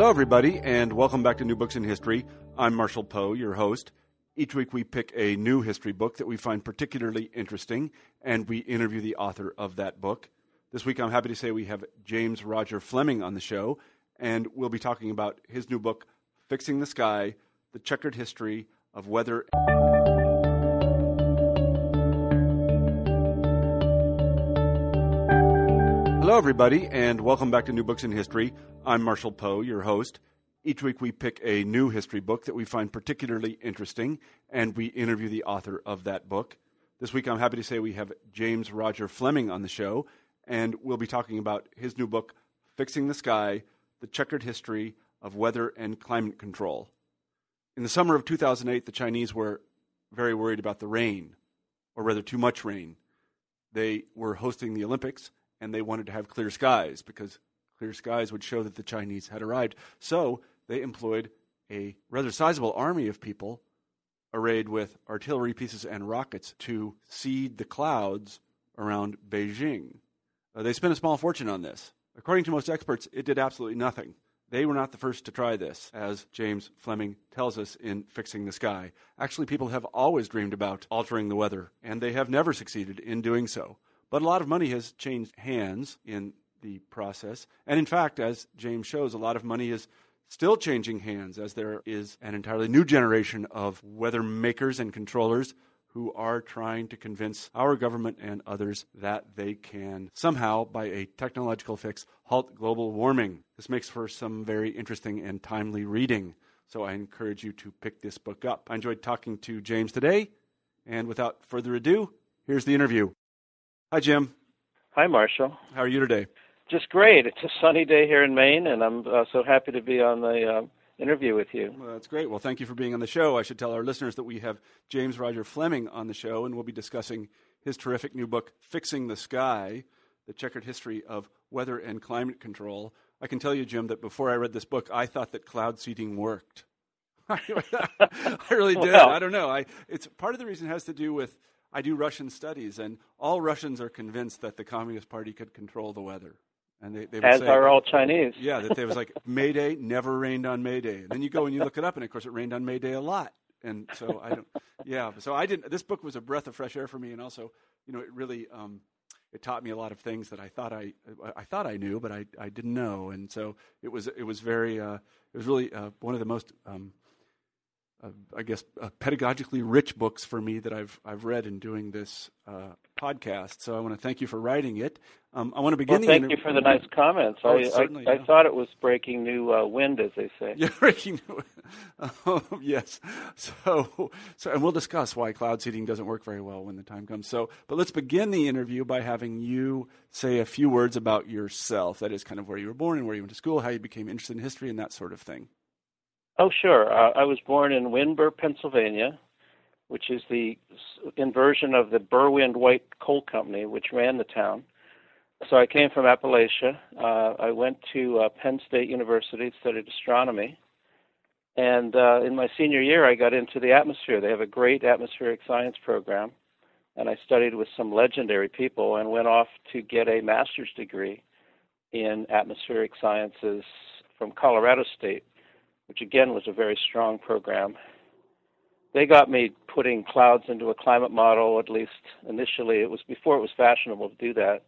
Hello, everybody, and welcome back to New Books in History. I'm Marshall Poe, your host. Each week we pick a new history book that we find particularly interesting, and we interview the author of that book. This week I'm happy to say we have James Roger Fleming on the show, and we'll be talking about his new book, Fixing the Sky The Checkered History of Weather. Hello, everybody, and welcome back to New Books in History. I'm Marshall Poe, your host. Each week we pick a new history book that we find particularly interesting, and we interview the author of that book. This week I'm happy to say we have James Roger Fleming on the show, and we'll be talking about his new book, Fixing the Sky The Checkered History of Weather and Climate Control. In the summer of 2008, the Chinese were very worried about the rain, or rather, too much rain. They were hosting the Olympics, and they wanted to have clear skies because clear skies would show that the Chinese had arrived. So they employed a rather sizable army of people arrayed with artillery pieces and rockets to seed the clouds around Beijing. Uh, they spent a small fortune on this. According to most experts, it did absolutely nothing. They were not the first to try this, as James Fleming tells us in Fixing the Sky. Actually, people have always dreamed about altering the weather, and they have never succeeded in doing so. But a lot of money has changed hands in the process. And in fact, as James shows, a lot of money is still changing hands as there is an entirely new generation of weather makers and controllers who are trying to convince our government and others that they can somehow, by a technological fix, halt global warming. This makes for some very interesting and timely reading. So I encourage you to pick this book up. I enjoyed talking to James today. And without further ado, here's the interview. Hi, Jim. Hi, Marshall. How are you today? Just great. It's a sunny day here in Maine, and I'm uh, so happy to be on the uh, interview with you. Well, that's great. Well, thank you for being on the show. I should tell our listeners that we have James Roger Fleming on the show, and we'll be discussing his terrific new book, Fixing the Sky The Checkered History of Weather and Climate Control. I can tell you, Jim, that before I read this book, I thought that cloud seeding worked. I really did. Well, I don't know. I, it's part of the reason it has to do with I do Russian studies, and all Russians are convinced that the Communist Party could control the weather. And they, they As say, are all Chinese. Yeah, that they was like May Day never rained on May Day. And then you go and you look it up, and of course it rained on May Day a lot. And so I don't. Yeah, so I didn't. This book was a breath of fresh air for me, and also, you know, it really um, it taught me a lot of things that I thought I I thought I knew, but I I didn't know. And so it was it was very uh, it was really uh, one of the most um, uh, I guess, uh, pedagogically rich books for me that I've I've read in doing this uh, podcast. So I want to thank you for writing it. Um, I want to begin. Well, thank inter- you for the nice comments. Oh, I, I, yeah. I, thought it was breaking new uh, wind, as they say. Yeah, breaking new. oh, yes. So, so, and we'll discuss why cloud seeding doesn't work very well when the time comes. So, but let's begin the interview by having you say a few words about yourself. That is kind of where you were born and where you went to school, how you became interested in history, and that sort of thing. Oh, sure. Uh, I was born in Windber, Pennsylvania, which is the inversion of the Berwind White Coal Company, which ran the town. So I came from Appalachia. Uh, I went to uh, Penn State University, studied astronomy. And uh, in my senior year, I got into the atmosphere. They have a great atmospheric science program. And I studied with some legendary people and went off to get a master's degree in atmospheric sciences from Colorado State which again was a very strong program. They got me putting clouds into a climate model, at least initially. It was before it was fashionable to do that.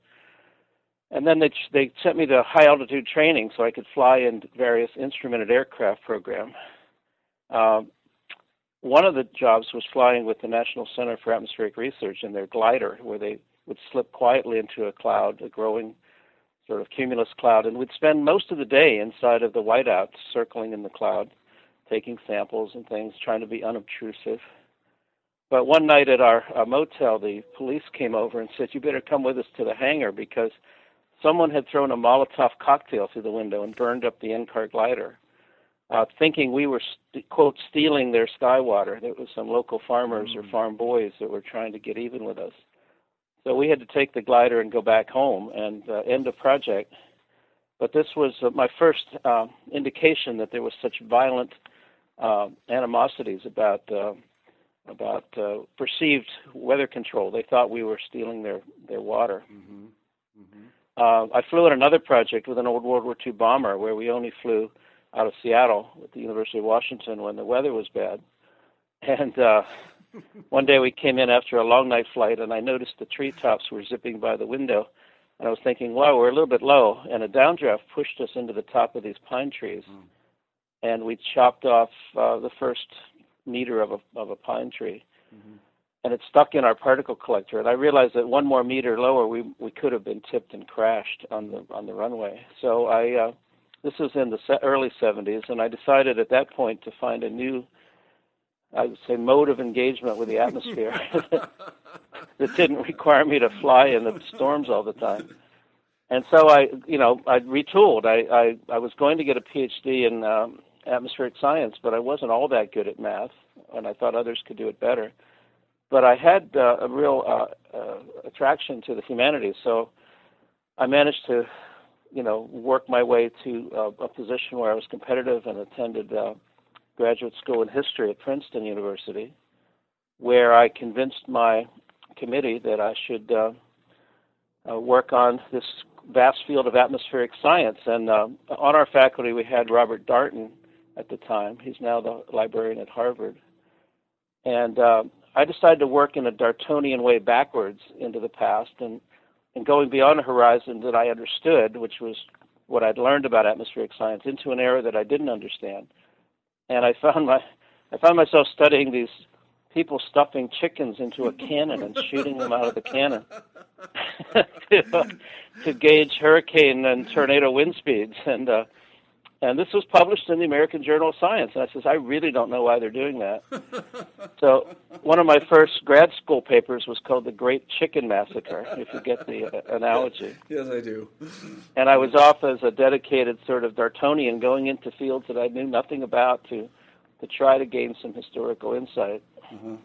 And then they they sent me to high altitude training so I could fly in various instrumented aircraft program. Um, one of the jobs was flying with the National Center for Atmospheric Research in their glider, where they would slip quietly into a cloud, a growing sort of cumulus cloud, and we'd spend most of the day inside of the whiteout, circling in the cloud, taking samples and things, trying to be unobtrusive. But one night at our uh, motel, the police came over and said, "You better come with us to the hangar because someone had thrown a Molotov cocktail through the window and burned up the NCAR glider, uh, thinking we were st- quote stealing their sky water. There was some local farmers mm. or farm boys that were trying to get even with us. So we had to take the glider and go back home and uh, end the project. But this was uh, my first uh, indication that there was such violent uh, animosities about uh, about uh, perceived weather control. They thought we were stealing their their water. Mm-hmm. Mm-hmm. Uh, I flew on another project with an old World War II bomber where we only flew out of Seattle with the University of Washington when the weather was bad. And uh, one day we came in after a long night flight, and I noticed the treetops were zipping by the window. And I was thinking, wow, we're a little bit low. And a downdraft pushed us into the top of these pine trees. Mm. And we chopped off uh, the first meter of a, of a pine tree. Mm-hmm. And it stuck in our particle collector. And I realized that one more meter lower, we, we could have been tipped and crashed on the, on the runway. So I, uh, this was in the early 70s, and I decided at that point to find a new I would say, mode of engagement with the atmosphere that didn't require me to fly in the storms all the time. And so I, you know, I retooled. I I, I was going to get a PhD in um, atmospheric science, but I wasn't all that good at math, and I thought others could do it better. But I had uh, a real uh, uh, attraction to the humanities, so I managed to, you know, work my way to uh, a position where I was competitive and attended. Graduate school in history at Princeton University, where I convinced my committee that I should uh, uh, work on this vast field of atmospheric science. And uh, on our faculty, we had Robert Darnton at the time. He's now the librarian at Harvard. And uh, I decided to work in a Darntonian way backwards into the past and, and going beyond a horizon that I understood, which was what I'd learned about atmospheric science, into an era that I didn't understand and I found my I found myself studying these people stuffing chickens into a cannon and shooting them out of the cannon to, to gauge hurricane and tornado wind speeds. And uh and this was published in the American Journal of Science. And I says, I really don't know why they're doing that. so one of my first grad school papers was called The Great Chicken Massacre, if you get the uh, analogy. Yes, I do. and I was off as a dedicated sort of Darntonian going into fields that I knew nothing about to to try to gain some historical insight. Uh-huh.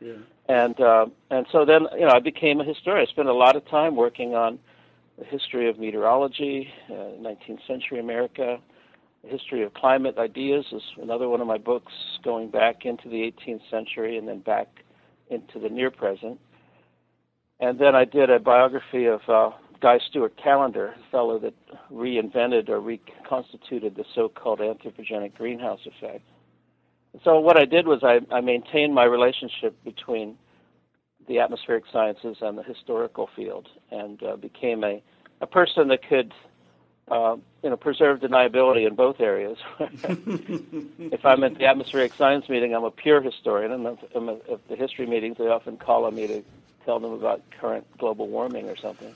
Yeah. And uh, and so then you know I became a historian. I spent a lot of time working on the history of meteorology, uh, 19th century America, history of climate ideas is another one of my books going back into the 18th century and then back into the near present. And then I did a biography of uh, Guy Stewart Callendar, a fellow that reinvented or reconstituted the so-called anthropogenic greenhouse effect. So what I did was I, I maintained my relationship between the atmospheric sciences and the historical field, and uh, became a, a person that could uh, you know, preserve deniability in both areas. if I'm at the atmospheric science meeting, I'm a pure historian, and if I'm at the history meetings, they often call on me to tell them about current global warming or something.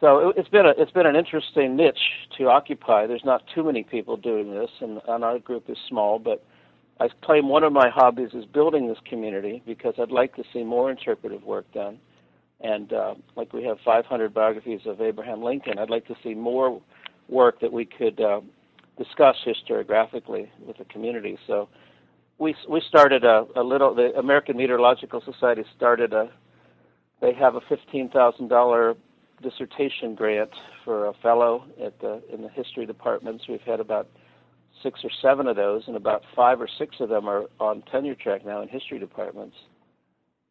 So it, it's been a, it's been an interesting niche to occupy. There's not too many people doing this, and, and our group is small, but I claim one of my hobbies is building this community because I'd like to see more interpretive work done and uh, like we have 500 biographies of Abraham Lincoln, I'd like to see more work that we could uh, discuss historiographically with the community. So we we started a, a little. The American Meteorological Society started a. They have a fifteen thousand dollar dissertation grant for a fellow at the in the history departments. We've had about six or seven of those, and about five or six of them are on tenure track now in history departments.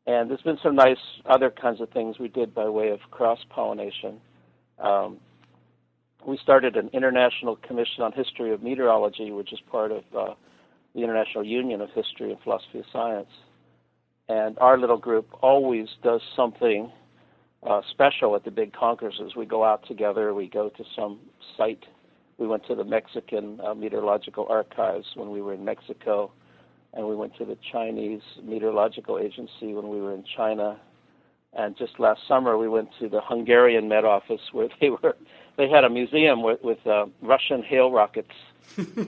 And there's been some nice other kinds of things we did by way of cross pollination. Um, we started an international commission on history of meteorology, which is part of uh, the International Union of History and Philosophy of Science. And our little group always does something uh, special at the big congresses. We go out together, we go to some site. We went to the Mexican uh, Meteorological Archives when we were in Mexico and we went to the Chinese Meteorological Agency when we were in China. And just last summer, we went to the Hungarian Met Office where they were they had a museum with, with uh, Russian hail rockets,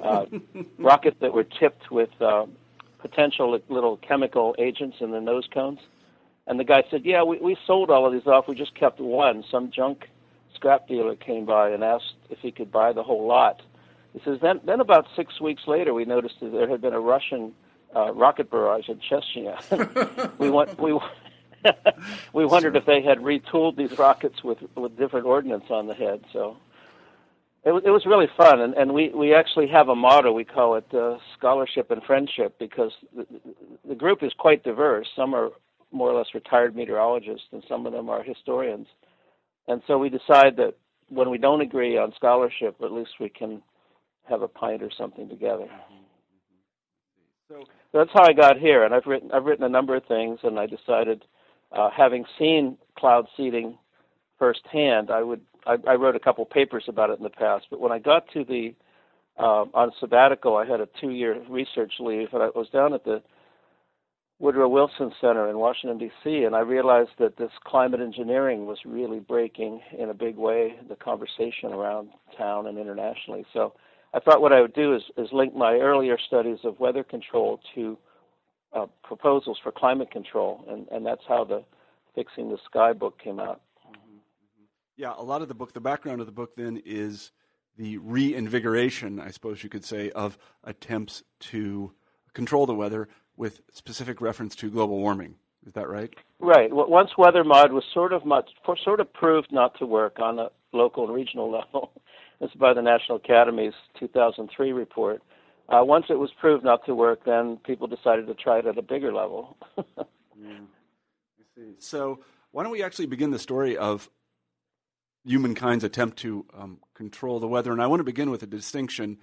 uh, rockets that were tipped with uh, potential little chemical agents in the nose cones. And the guy said, "Yeah, we, we sold all of these off. We just kept one, some junk scrap dealer came by and asked if he could buy the whole lot. He says then then about six weeks later we noticed that there had been a Russian uh, rocket barrage in Chechnya. we went we we wondered if they had retooled these rockets with with different ordnance on the head. So it was it was really fun, and and we we actually have a motto. We call it uh, scholarship and friendship because the, the group is quite diverse. Some are more or less retired meteorologists, and some of them are historians. And so we decide that when we don't agree on scholarship, at least we can have a pint or something together. So that's how I got here, and I've written I've written a number of things, and I decided, uh, having seen cloud seeding firsthand, I would I, I wrote a couple papers about it in the past. But when I got to the uh, on sabbatical, I had a two-year research leave, and I was down at the Woodrow Wilson Center in Washington D.C., and I realized that this climate engineering was really breaking in a big way the conversation around town and internationally. So I thought what I would do is, is link my earlier studies of weather control to uh, proposals for climate control, and, and that's how the Fixing the Sky book came out. Mm-hmm. Yeah, a lot of the book, the background of the book then is the reinvigoration, I suppose you could say, of attempts to control the weather with specific reference to global warming. Is that right? Right. Once WeatherMod was sort of much, sort of proved not to work on a local and regional level, this is by the National Academy's 2003 report. Uh, once it was proved not to work, then people decided to try it at a bigger level. yeah. See. So why don't we actually begin the story of humankind's attempt to um, control the weather? And I want to begin with a distinction,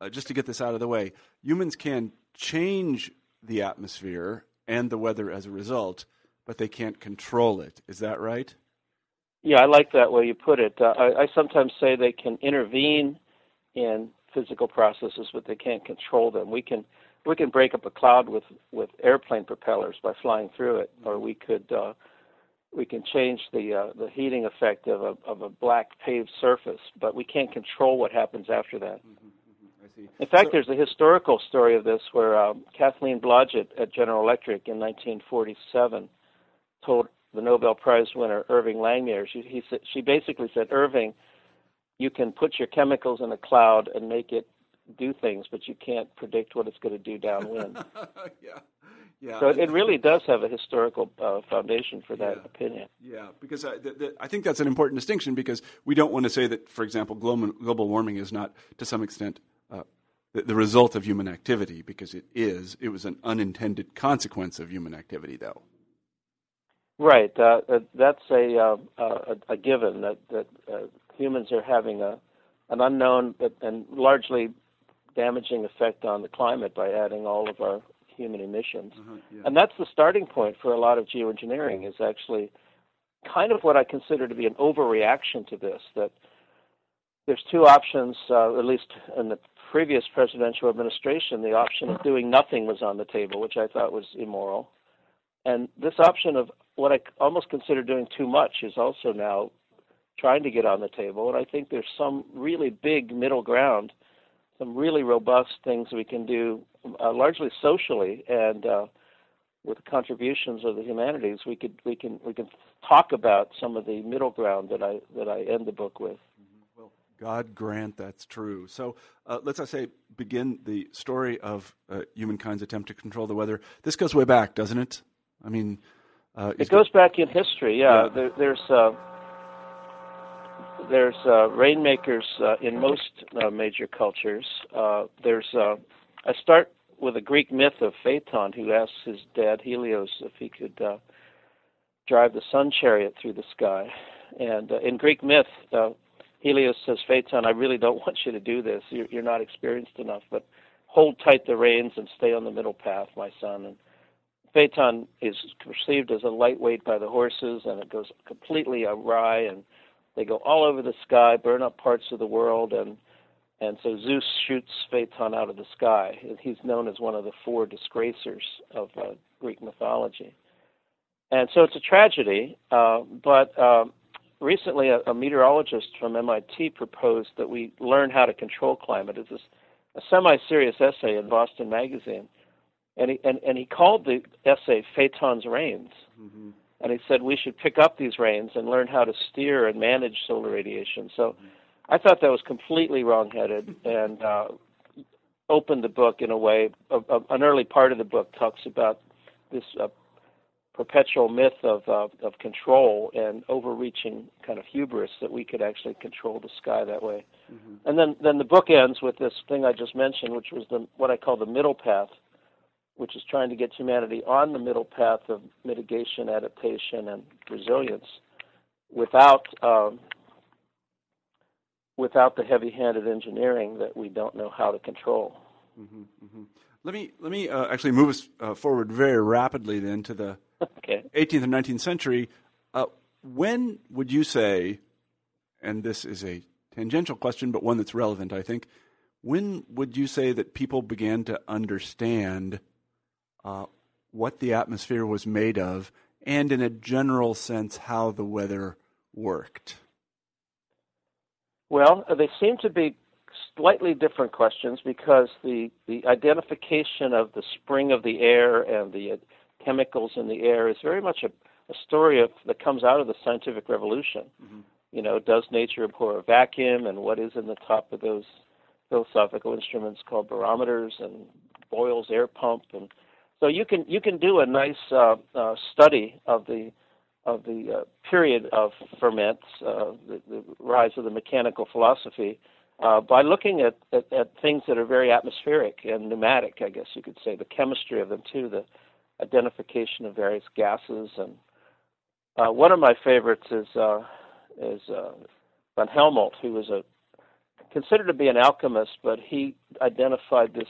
uh, just to get this out of the way. Humans can change the atmosphere and the weather as a result, but they can't control it. Is that right? Yeah, I like that way you put it. Uh, I, I sometimes say they can intervene in physical processes, but they can't control them. We can we can break up a cloud with with airplane propellers by flying through it, or we could uh, we can change the uh, the heating effect of a of a black paved surface, but we can't control what happens after that. Mm-hmm, mm-hmm. In fact, so, there's a historical story of this where um, Kathleen Blodgett at General Electric in 1947 told the Nobel Prize winner Irving Langmuir. She he said she basically said, Irving, you can put your chemicals in a cloud and make it do things, but you can't predict what it's going to do downwind. yeah. Yeah, so it really does have a historical uh, foundation for that yeah, opinion. Yeah, because I, th- th- I think that's an important distinction because we don't want to say that, for example, global, global warming is not, to some extent, uh, the, the, result of human activity because it is. It was an unintended consequence of human activity, though. Right. Uh, uh, that's a, uh, a, a given that that uh, humans are having a an unknown but, and largely damaging effect on the climate by adding all of our human emissions. Uh-huh, yeah. And that's the starting point for a lot of geoengineering is actually kind of what I consider to be an overreaction to this that there's two options uh, at least in the previous presidential administration the option of doing nothing was on the table which I thought was immoral and this option of what I almost consider doing too much is also now trying to get on the table. And I think there's some really big middle ground, some really robust things we can do, uh, largely socially and uh, with contributions of the humanities. We could we can we can talk about some of the middle ground that I that I end the book with. Mm-hmm. Well, God grant that's true. So uh, let's I say begin the story of uh, humankind's attempt to control the weather. This goes way back, doesn't it? I mean, uh, it goes back in history. Yeah, yeah. There, there's uh, there's uh, rainmakers uh, in most uh, major cultures. Uh, there's uh, I start with a Greek myth of Phaeton, who asks his dad Helios if he could uh, drive the sun chariot through the sky. And uh, in Greek myth, uh, Helios says, Phaeton, I really don't want you to do this. You're, you're not experienced enough, but hold tight the reins and stay on the middle path, my son. And Phaeton is perceived as a lightweight by the horses, and it goes completely awry, and they go all over the sky, burn up parts of the world, and and so Zeus shoots Phaeton out of the sky. He's known as one of the four disgracers of uh, Greek mythology, and so it's a tragedy. Uh, but uh, recently, a, a meteorologist from MIT proposed that we learn how to control climate. It's a, a semi-serious essay in Boston Magazine and he and, and he called the essay Phaeton's Reins. Mm-hmm. and he said we should pick up these reins and learn how to steer and manage solar radiation. So I thought that was completely wrongheaded and uh, opened the book in a way. A, a, an early part of the book talks about this uh, perpetual myth of uh, of control and overreaching kind of hubris that we could actually control the sky that way. Mm-hmm. And then then the book ends with this thing I just mentioned, which was the what I call the middle path, which is trying to get humanity on the middle path of mitigation, adaptation, and resilience, without um, without the heavy-handed engineering that we don't know how to control. Mm-hmm, mm-hmm. Let me let me uh, actually move us uh, forward very rapidly then to the okay. 18th and 19th century. Uh, when would you say, and this is a tangential question, but one that's relevant, I think. When would you say that people began to understand uh, what the atmosphere was made of, and in a general sense, how the weather worked? Well, they seem to be slightly different questions because the, the identification of the spring of the air and the uh, chemicals in the air is very much a, a story of, that comes out of the scientific revolution. Mm-hmm. You know, does nature abhor a vacuum, and what is in the top of those philosophical instruments called barometers and Boyle's air pump, and so you can you can do a nice uh, uh, study of the of the uh, period of ferments, uh, the, the, rise of the mechanical philosophy, uh, by looking at, at, at, things that are very atmospheric and pneumatic, I guess you could say, the chemistry of them too, the identification of various gases. And uh, one of my favorites is is von Helmont, who was a considered to be an alchemist, but he identified this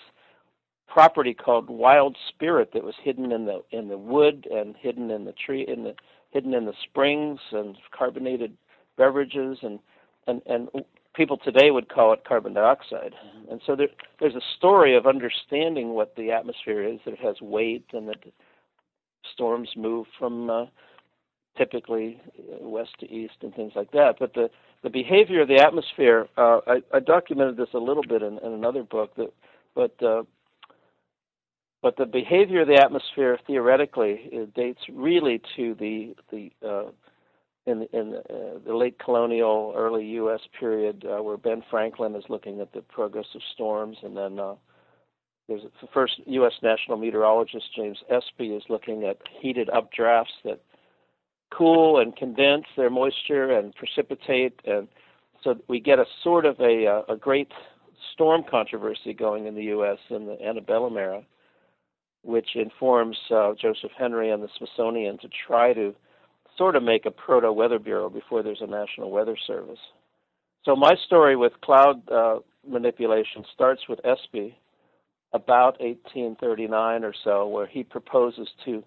property called wild spirit that was hidden in the in the wood and hidden in the tree in the hidden in the springs and carbonated beverages and and and people today would call it carbon dioxide. Mm-hmm. And so there, there's a story of understanding what the atmosphere is. That it has weight and that storms move from uh, typically uh, west to east and things like that. But the the behavior of the atmosphere, uh, I, I documented this a little bit in, in another book. That, but uh, but the behavior of the atmosphere theoretically dates really to the the uh, in in uh, the late colonial, early U.S. period, uh, where Ben Franklin is looking at the progress of storms, and then uh, there's the first U.S. national meteorologist James Espy is looking at heated updrafts that cool and condense their moisture and precipitate, and so we get a sort of a uh, a great storm controversy going in the U.S. in the antebellum era which informs uh, Joseph Henry and the Smithsonian to try to sort of make a proto weather bureau before there's a national weather service. So my story with cloud uh, manipulation starts with Espy about 1839 or so, where he proposes to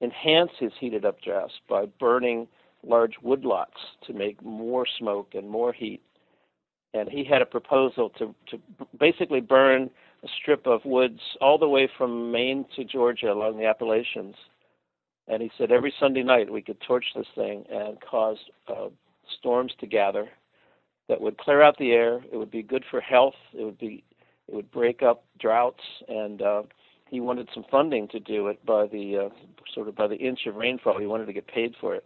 enhance his heated updrafts by burning large woodlots to make more smoke and more heat. And he had a proposal to, to basically burn a strip of woods all the way from Maine to Georgia along the Appalachians. And he said every Sunday night we could torch this thing and cause uh, storms to gather that would clear out the air. It would be good for health. It would be it would break up droughts, and uh, he wanted some funding to do it by the uh, sort of by the inch of rainfall. He wanted to get paid for it.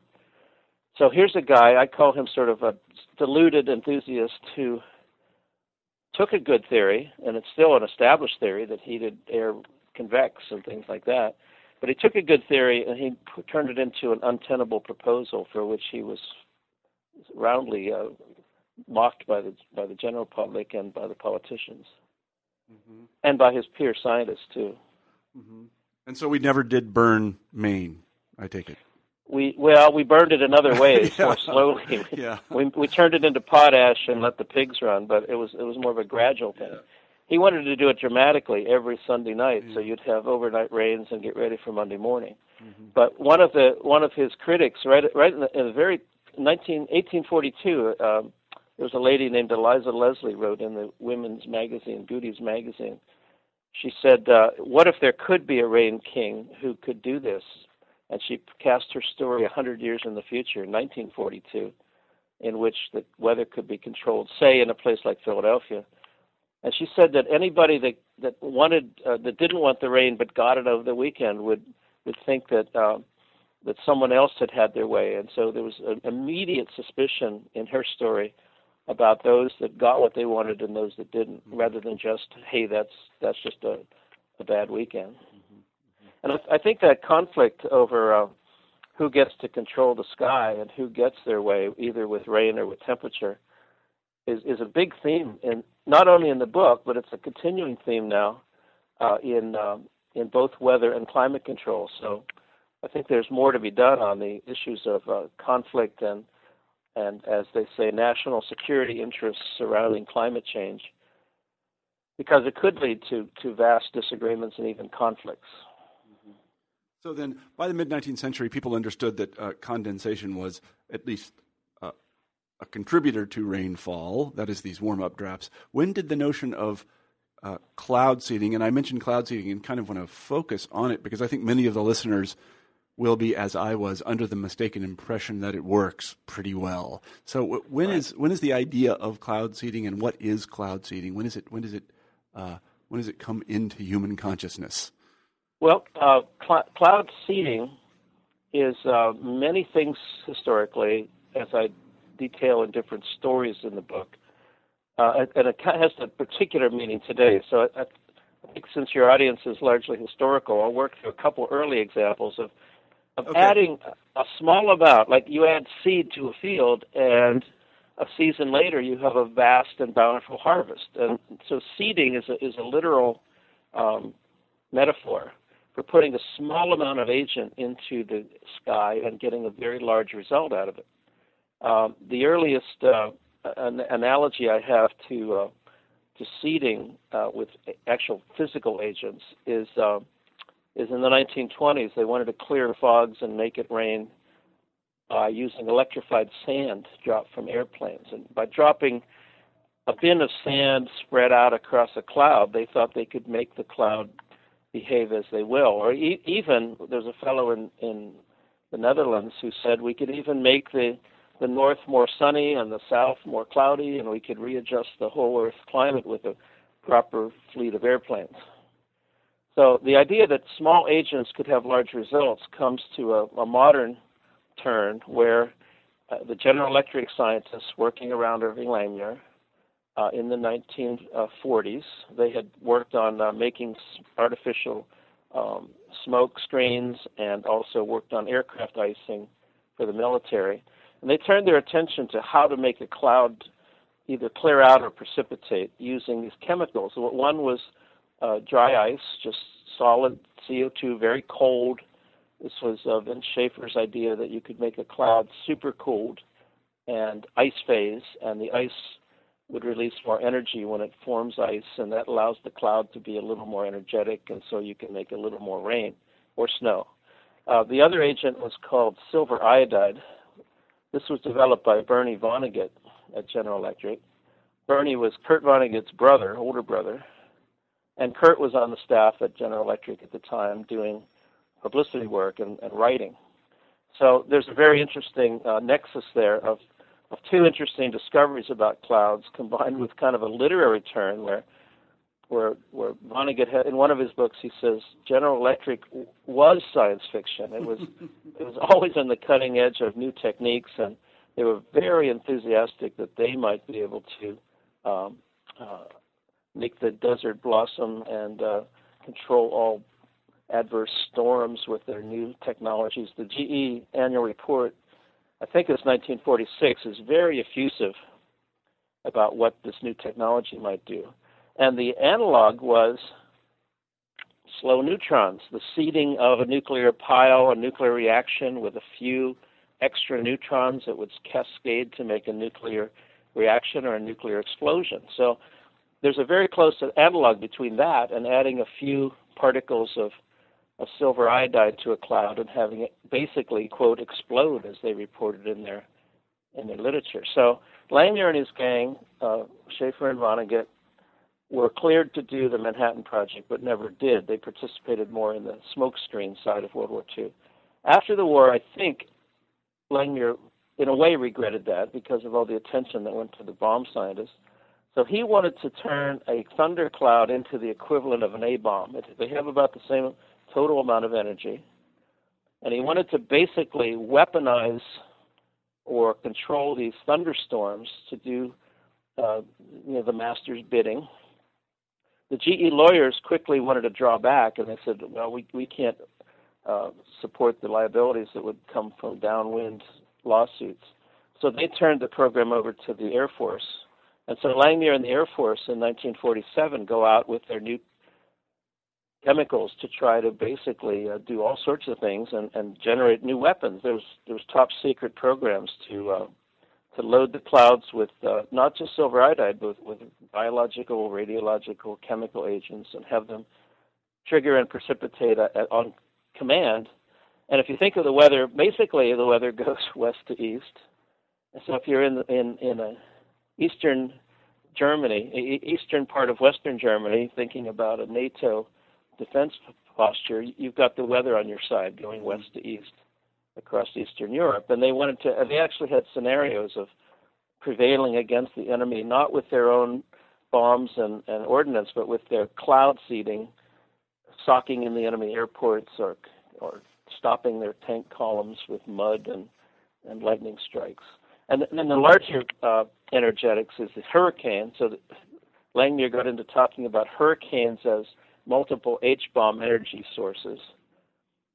So here's a guy I call him sort of a deluded enthusiast who took a good theory, and it's still an established theory that heated air convects and things like that. But he took a good theory and he p- turned it into an untenable proposal for which he was roundly uh, mocked by the by the general public and by the politicians, mm-hmm. and by his peer scientists too. Mm-hmm. And so we never did burn Maine. I take it. We well, we burned it in other ways yeah. more slowly. yeah. We we turned it into potash and let the pigs run, but it was it was more of a gradual thing. Yeah. He wanted to do it dramatically every Sunday night, so you'd have overnight rains and get ready for Monday morning. Mm-hmm. But one of the one of his critics, right right in the, in the very 19, 1842, um, there was a lady named Eliza Leslie wrote in the women's magazine, Godey's magazine. She said, uh, "What if there could be a rain king who could do this?" And she cast her story 100 years in the future, 1942, in which the weather could be controlled, say in a place like Philadelphia. And she said that anybody that that wanted uh, that didn't want the rain but got it over the weekend would would think that uh, that someone else had had their way, and so there was an immediate suspicion in her story about those that got what they wanted and those that didn't, mm-hmm. rather than just, hey, that's that's just a, a bad weekend. And I, I think that conflict over uh, who gets to control the sky and who gets their way, either with rain or with temperature, is is a big theme not only in the book, but it's a continuing theme now uh, in um, in both weather and climate control. So I think there's more to be done on the issues of uh, conflict and and as they say, national security interests surrounding climate change, because it could lead to to vast disagreements and even conflicts. So then, by the mid 19th century, people understood that uh, condensation was at least uh, a contributor to rainfall. That is, these warm up drafts. When did the notion of uh, cloud seeding, and I mentioned cloud seeding and kind of want to focus on it because I think many of the listeners will be, as I was, under the mistaken impression that it works pretty well. So when right. is when is the idea of cloud seeding, and what is cloud seeding? When is it when does it uh, when does it come into human consciousness? Well, uh, cl- cloud seeding is uh, many things historically, as I detail in different stories in the book, uh, and it has a particular meaning today. So I, I think since your audience is largely historical, I'll work through a couple early examples of of okay. adding a small amount, like you add seed to a field, and a season later you have a vast and bountiful harvest. And so seeding is a, is a literal um, metaphor for putting a small amount of agent into the sky and getting a very large result out of it. Um, the earliest uh, an analogy I have to uh, to seeding uh, with actual physical agents is uh, is in the 1920s they wanted to clear fogs and make it rain by using electrified sand dropped from airplanes. And by dropping a bin of sand spread out across a cloud, they thought they could make the cloud behave as they will. Or e- even there's a fellow in in the Netherlands who said we could even make the the north more sunny and the south more cloudy, and we could readjust the whole Earth climate with a proper fleet of airplanes. So the idea that small agents could have large results comes to a, a modern turn where uh, the General Electric scientists working around Irving Langmuir uh, in the 1940s, they had worked on uh, making artificial um, smoke screens and also worked on aircraft icing for the military. And they turned their attention to how to make a cloud either clear out or precipitate using these chemicals. One was uh, dry ice, just solid CO2, very cold. This was uh, Vince Schaefer's idea that you could make a cloud super cooled and ice phase, and the ice would release more energy when it forms ice, and that allows the cloud to be a little more energetic, and so you can make a little more rain or snow. Uh, the other agent was called silver iodide. This was developed by Bernie Vonnegut at General Electric. Bernie was Kurt Vonnegut's brother, older brother, and Kurt was on the staff at General Electric at the time doing publicity work and, and writing. So there's a very interesting uh, nexus there of, of two interesting discoveries about clouds combined with kind of a literary turn where where where Vonnegut had, in one of his books he says General Electric was science fiction. It was it was always on the cutting edge of new techniques, and they were very enthusiastic that they might be able to um, uh, make the desert blossom and uh, control all adverse storms with their new technologies. The GE annual report, I think it's 1946, is very effusive about what this new technology might do. And the analog was slow neutrons, the seeding of a nuclear pile, a nuclear reaction with a few extra neutrons that would cascade to make a nuclear reaction or a nuclear explosion. So there's a very close analog between that and adding a few particles of, of silver iodide to a cloud and having it basically quote explode as they reported in their in their literature. So Langmuir and his gang, uh, Schaefer and Vonnegut, were cleared to do the Manhattan Project, but never did. They participated more in the smokescreen side of World War II. After the war, I think Langmuir, in a way, regretted that because of all the attention that went to the bomb scientists. So he wanted to turn a thundercloud into the equivalent of an A bomb. They have about the same total amount of energy. and he wanted to basically weaponize or control these thunderstorms to do uh, you know the master's bidding. The GE lawyers quickly wanted to draw back, and they said, "Well, we we can't uh, support the liabilities that would come from downwind lawsuits." So they turned the program over to the Air Force, and so Langmuir and the Air Force in 1947 go out with their new chemicals to try to basically uh, do all sorts of things and, and generate new weapons. There was there was top secret programs to uh, to load the clouds with uh, not just silver iodide, but with biological, radiological, chemical agents, and have them trigger and precipitate a, a, on command. And if you think of the weather, basically the weather goes west to east. And so if you're in in in a eastern Germany, eastern part of Western Germany, thinking about a NATO defense posture, you've got the weather on your side going west to east across Eastern Europe. And they wanted to, they actually had scenarios of prevailing against the enemy, not with their own bombs and, and ordnance, but with their cloud seeding, socking in the enemy airports or, or stopping their tank columns with mud and, and lightning strikes. And then the larger uh, energetics is the hurricane. So Langmuir got into talking about hurricanes as multiple H bomb energy sources.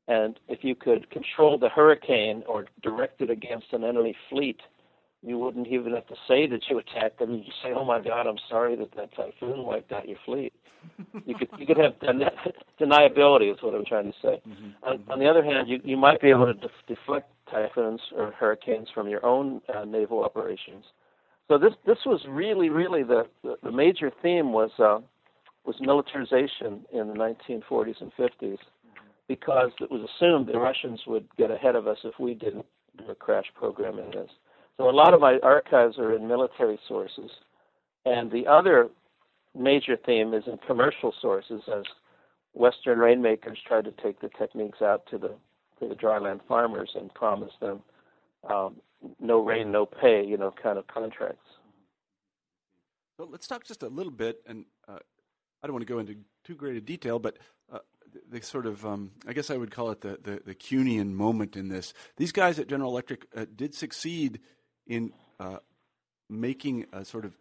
And if you could control the hurricane or direct it against an enemy fleet, you wouldn't even have to say that you attacked them. You just say, "Oh my God, I'm sorry that that typhoon wiped out your fleet." you could you could have den- deniability is what I'm trying to say. Mm-hmm. On, on, the other hand, you you might be able to def- deflect typhoons or hurricanes from your own uh, naval operations. So this this was really really the the, the major theme was uh, was militarization in the 1940s and 50s because it was assumed the Russians would get ahead of us if we didn't do a crash program in this. So a lot of my archives are in military sources, and the other major theme is in commercial sources as Western rainmakers tried to take the techniques out to the to the dryland farmers and promise them um, no rain, no pay, you know, kind of contracts. So let's talk just a little bit, and I don't want to go into too great a detail, but uh, the, the, sort of, um, I guess I would call it the, the, the Kuhnian moment in this. These guys at General Electric uh, did succeed in uh, making a sort of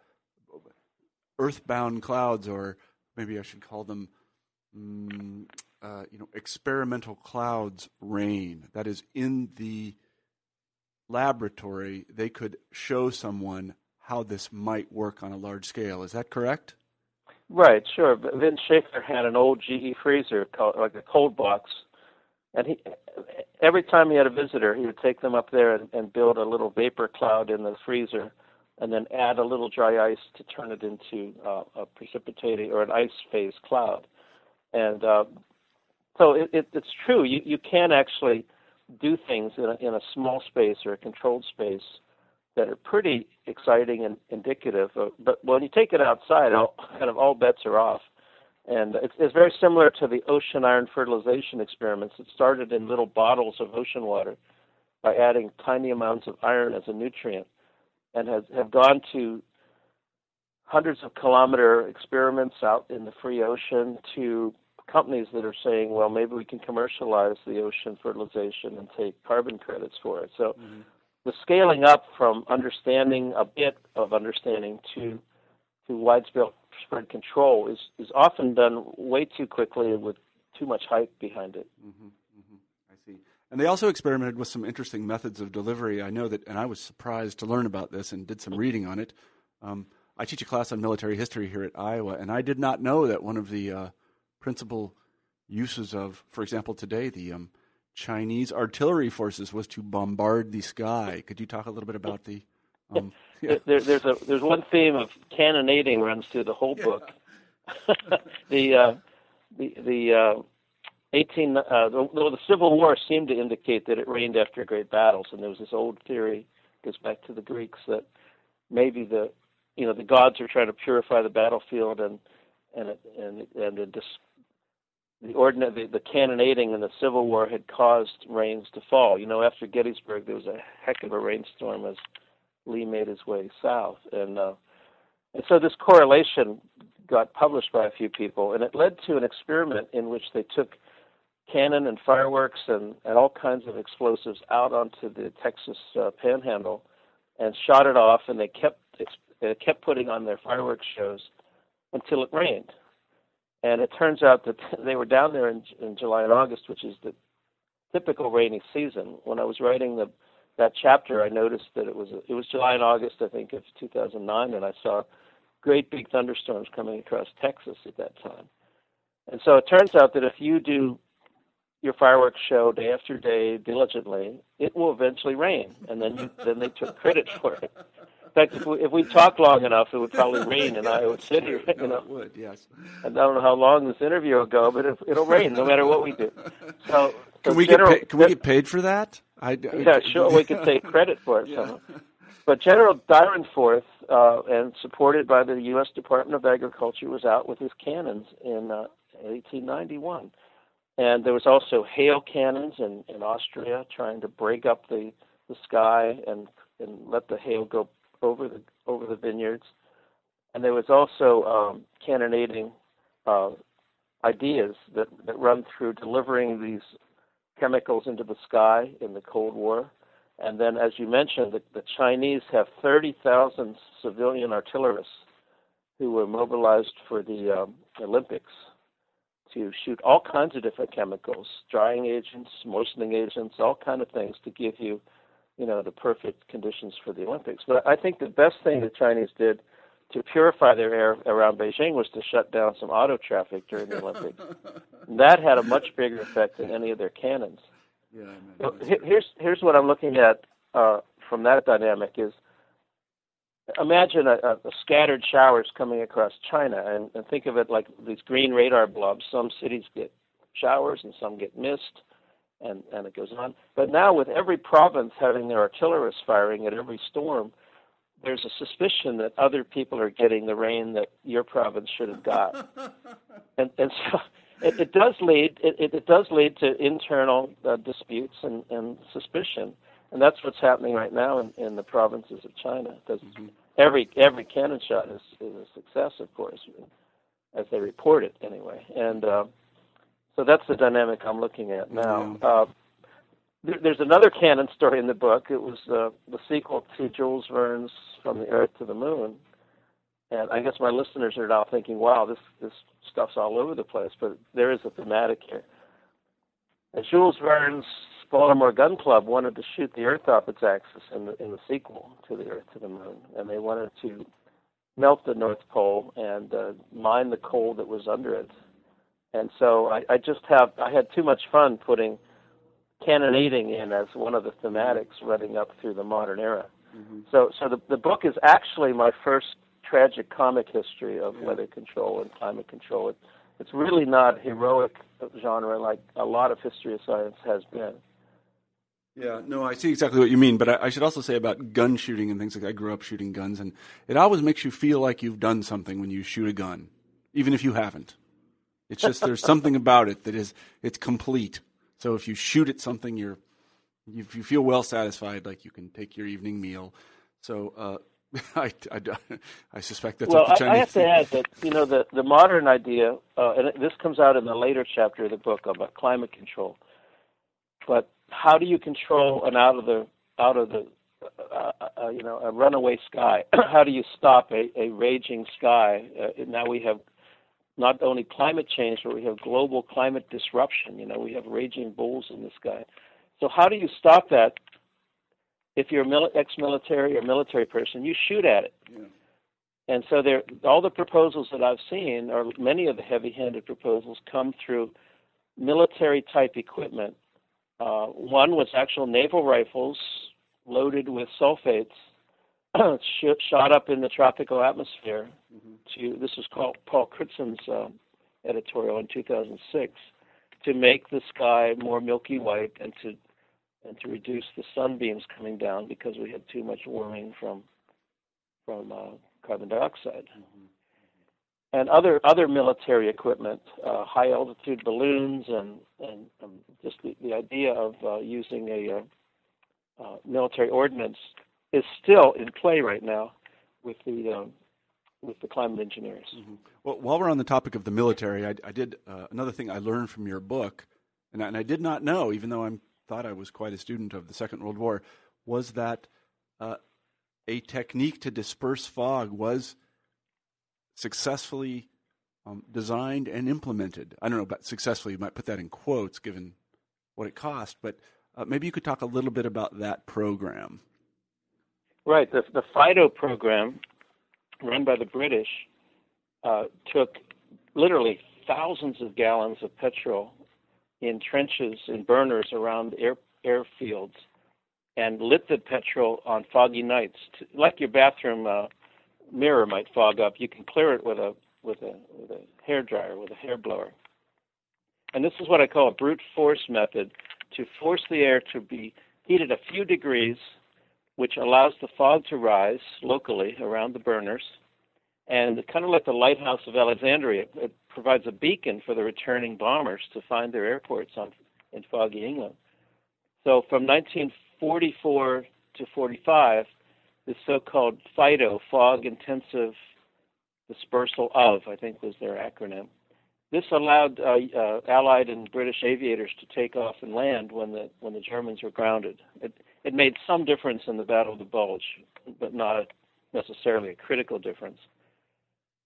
earthbound clouds, or maybe I should call them, mm, uh, you know, experimental clouds rain. That is, in the laboratory, they could show someone how this might work on a large scale. Is that correct? Right, sure. Vince Schaefer had an old GE freezer called like a cold box, and he every time he had a visitor, he would take them up there and, and build a little vapor cloud in the freezer, and then add a little dry ice to turn it into uh, a precipitating or an ice phase cloud. And uh, so it, it, it's true. You you can actually do things in a, in a small space or a controlled space that are pretty exciting and indicative. Of, but when you take it outside, all, kind of all bets are off. And it's, it's very similar to the ocean iron fertilization experiments. It started in little bottles of ocean water by adding tiny amounts of iron as a nutrient, and has have gone to hundreds of kilometer experiments out in the free ocean to companies that are saying, well, maybe we can commercialize the ocean fertilization and take carbon credits for it. So mm-hmm the scaling up from understanding a bit of understanding to to widespread control is is often done way too quickly with too much hype behind it. Mm-hmm, mm-hmm. I see. And they also experimented with some interesting methods of delivery. I know that, and I was surprised to learn about this and did some reading on it. Um, I teach a class on military history here at Iowa, and I did not know that one of the uh, principal uses of, for example, today the um, Chinese artillery forces was to bombard the sky. Could you talk a little bit about the? Um, yeah. there, there's a there's one theme of cannonading runs through the whole book. the uh, the the uh, 18 uh, the, the Civil War seemed to indicate that it rained after great battles, and there was this old theory goes back to the Greeks that maybe the you know the gods are trying to purify the battlefield and and and and it dis- the ordinary the, the cannonading in the Civil War had caused rains to fall. You know, after Gettysburg, there was a heck of a rainstorm as Lee made his way south, and uh, and so this correlation got published by a few people, and it led to an experiment in which they took cannon and fireworks and, and all kinds of explosives out onto the Texas uh, Panhandle and shot it off, and they kept they kept putting on their fireworks shows until it rained. And it turns out that they were down there in, in July and August, which is the typical rainy season. When I was writing the that chapter, I noticed that it was it was July and August, I think, of 2009, and I saw great big thunderstorms coming across Texas at that time. And so it turns out that if you do your fireworks show day after day diligently, it will eventually rain, and then you, then they took credit for it. In fact, if we, if we talked long enough, it would probably rain, and I would sit here. You know, it would, yes. And I don't know how long this interview will go, but it, it'll rain no matter what we do. So, can we general, get paid, can we get paid for that? I, yeah, sure. We could take credit for it. Yeah. But General Dyrenforth, uh, and supported by the U.S. Department of Agriculture, was out with his cannons in uh, 1891. And there was also hail cannons in, in Austria trying to break up the, the sky and, and let the hail go over the over the vineyards. And there was also um, cannonading uh, ideas that, that run through delivering these chemicals into the sky in the Cold War. And then, as you mentioned, the, the Chinese have 30,000 civilian artillerists who were mobilized for the um, Olympics to shoot all kinds of different chemicals, drying agents, moistening agents, all kind of things to give you, you know, the perfect conditions for the Olympics. But I think the best thing the Chinese did to purify their air around Beijing was to shut down some auto traffic during the Olympics. that had a much bigger effect than any of their cannons. Yeah, so here's here's what I'm looking at uh, from that dynamic is imagine a, a, scattered showers coming across China, and, and think of it like these green radar blobs. Some cities get showers, and some get mist, and and it goes on. But now, with every province having their artillerists firing at every storm, there's a suspicion that other people are getting the rain that your province should have got, and and so. It, it does lead. It, it, does lead to internal uh, disputes and, and suspicion and that's what's happening right now in, in the provinces of China. Because mm-hmm. every every cannon shot is, is a success, of course, as they report it anyway. And uh, so that's the dynamic I'm looking at now. Mm-hmm. Uh, there, there's another cannon story in the book. It was uh, the sequel to Jules Verne's From the Earth to the Moon. And I guess my listeners are now thinking, "Wow, this this stuff's all over the place." But there is a thematic here. And Jules Verne's Baltimore Gun Club wanted to shoot the Earth off its axis in the in the sequel to the Earth to the Moon, and they wanted to melt the North Pole and uh, mine the coal that was under it. And so I, I just have I had too much fun putting cannonading in as one of the thematics running up through the modern era. Mm-hmm. So so the the book is actually my first tragic comic history of yeah. weather control and climate control. It, it's really not heroic genre like a lot of history of science has been. Yeah, no, I see exactly what you mean, but I, I, should also say about gun shooting and things like that. I grew up shooting guns, and it always makes you feel like you've done something when you shoot a gun, even if you haven't. It's just there's something about it that is it's complete. So if you shoot at something, you're you, you feel well satisfied, like you can take your evening meal. So uh, I, I, I, suspect that's well. What the Chinese I have to add that you know the the modern idea, uh, and this comes out in the later chapter of the book about climate control. But how do you control an out of the out of the uh, uh, you know a runaway sky? how do you stop a, a raging sky? Uh, now we have not only climate change, but we have global climate disruption. You know, we have raging bulls in the sky. So how do you stop that? If you're an ex-military or military person, you shoot at it. Yeah. And so there, all the proposals that I've seen, or many of the heavy-handed proposals, come through military-type equipment uh, one was actual naval rifles loaded with sulfates shot up in the tropical atmosphere. Mm-hmm. To this was called Paul Crutzen's uh, editorial in 2006 to make the sky more milky white and to and to reduce the sunbeams coming down because we had too much warming from from uh, carbon dioxide. Mm-hmm and other other military equipment, uh, high altitude balloons, and and um, just the, the idea of uh, using a uh, uh, military ordnance is still in play right now with the um, with the climate engineers. Mm-hmm. Well, while we're on the topic of the military, I, I did uh, another thing I learned from your book and I, and I did not know, even though I thought I was quite a student of the Second World War, was that uh, a technique to disperse fog was successfully um, designed and implemented. I don't know about successfully, you might put that in quotes given what it cost, but uh, maybe you could talk a little bit about that program. Right. The, the FIDO program, run by the British, uh, took literally thousands of gallons of petrol in trenches and burners around air, airfields and lit the petrol on foggy nights, to, like your bathroom uh, mirror might fog up. You can clear it with a with a with a hair dryer, with a hair blower. And this is what I call a brute force method to force the air to be heated a few degrees, which allows the fog to rise locally around the burners. And kind of like the lighthouse of Alexandria, it provides a beacon for the returning bombers to find their airports on, in foggy England. So from 1944 to 45, the so-called FIDO, Fog Intensive Dispersal of, I think was their acronym. This allowed uh, uh, Allied and British aviators to take off and land when the when the Germans were grounded. It it made some difference in the Battle of the Bulge, but not necessarily a critical difference.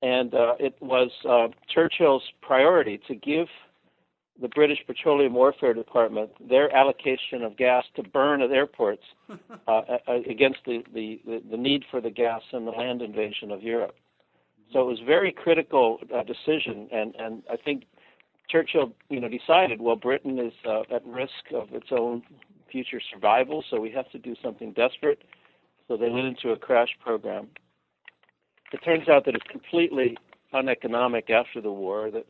And uh, it was uh, Churchill's priority to give the British Petroleum Warfare Department their allocation of gas to burn at airports uh, against the, the, the need for the gas in the land invasion of Europe. So it was a very critical uh, decision, and, and I think Churchill, you know, decided, well, Britain is uh, at risk of its own future survival, so we have to do something desperate. So they went into a crash program. It turns out that it's completely uneconomic after the war. That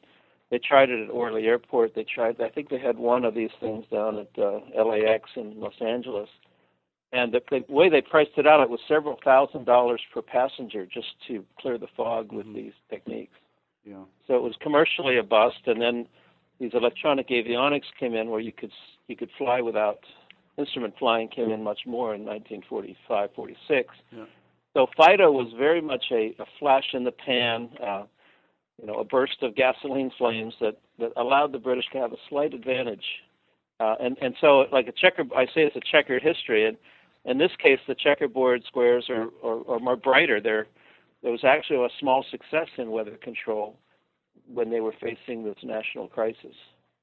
they tried it at Orly Airport. They tried. I think they had one of these things down at uh, LAX in Los Angeles and the, the way they priced it out, it was several thousand dollars per passenger just to clear the fog with mm-hmm. these techniques. Yeah. So it was commercially a bust, and then these electronic avionics came in where you could you could fly without instrument flying came in much more in 1945, 46. Yeah. So FIDO was very much a, a flash in the pan, uh, you know, a burst of gasoline flames that, that allowed the British to have a slight advantage. Uh, and and so like a checker, I say it's a checkered history, and in this case, the checkerboard squares are, are, are more brighter. There, there was actually a small success in weather control when they were facing this national crisis.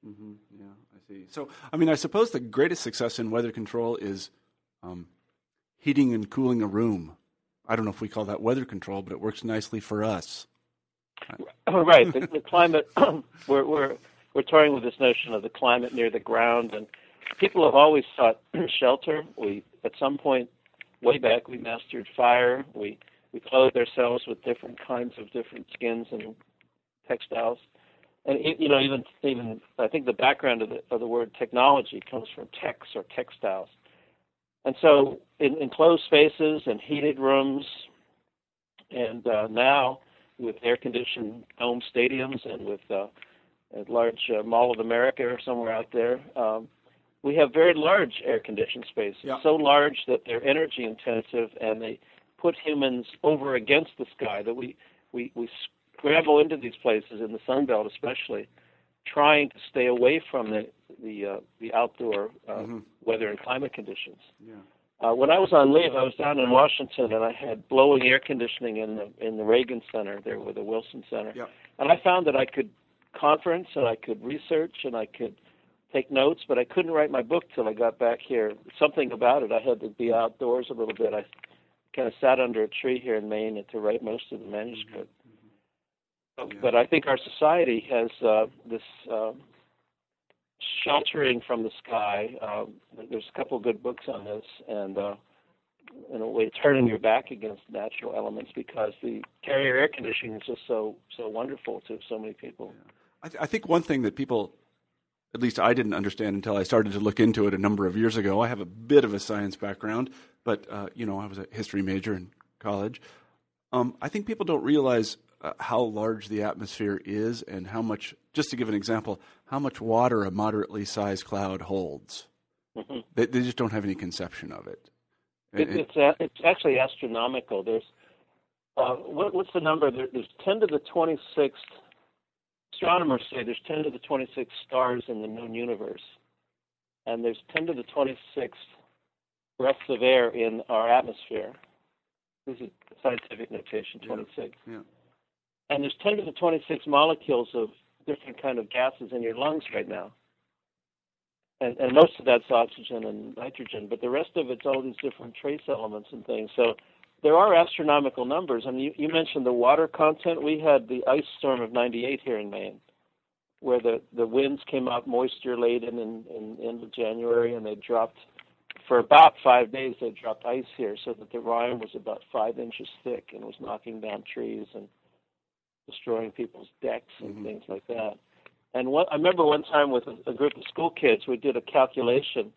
Mm-hmm. Yeah, I see. So, I mean, I suppose the greatest success in weather control is um, heating and cooling a room. I don't know if we call that weather control, but it works nicely for us. Oh, right. the, the climate, we're, we're, we're toying with this notion of the climate near the ground, and people have always sought shelter. We, at some point, way back, we mastered fire. We we clothed ourselves with different kinds of different skins and textiles. And you know, even even I think the background of the of the word technology comes from tex or textiles. And so, in enclosed spaces and heated rooms, and uh, now with air-conditioned home stadiums and with uh, a large uh, Mall of America or somewhere out there, um, we have very large air conditioned spaces, yeah. so large that they're energy intensive and they put humans over against the sky. That we we we scramble into these places in the Sun Belt, especially, trying to stay away from the the uh, the outdoor uh, mm-hmm. weather and climate conditions. Yeah. Uh, when I was on leave, I was down in Washington, and I had blowing air conditioning in the in the Reagan Center there with the Wilson Center, yeah. and I found that I could conference and I could research and I could take notes, but I couldn't write my book till I got back here. Something about it, I had to be outdoors a little bit. I kind of sat under a tree here in Maine to write most of the manuscript. Yeah. But I think our society has uh, this uh, sheltering from the sky. Uh, there's a couple of good books on this, and uh, in a way, turning your back against natural elements because the carrier air conditioning is just so so wonderful to so many people. Yeah. I, th- I think one thing that people at least I didn't understand until I started to look into it a number of years ago. I have a bit of a science background, but uh, you know, I was a history major in college. Um, I think people don't realize uh, how large the atmosphere is and how much. Just to give an example, how much water a moderately sized cloud holds. Mm-hmm. They, they, just don't have any conception of it. it it's a, it's actually astronomical. There's uh, what, what's the number? There, there's ten to the twenty sixth astronomers say there's 10 to the 26 stars in the known universe, and there's 10 to the 26 breaths of air in our atmosphere. This is scientific notation, 26. Yeah. yeah. And there's 10 to the 26 molecules of different kind of gases in your lungs right now. And, and most of that's oxygen and nitrogen, but the rest of it's all these different trace elements and things. So there are astronomical numbers. I mean, you, you mentioned the water content. We had the ice storm of '98 here in Maine, where the the winds came up moisture laden in, in of January, and they dropped for about five days. They dropped ice here, so that the rime was about five inches thick and was knocking down trees and destroying people's decks and mm-hmm. things like that. And what I remember one time with a, a group of school kids, we did a calculation,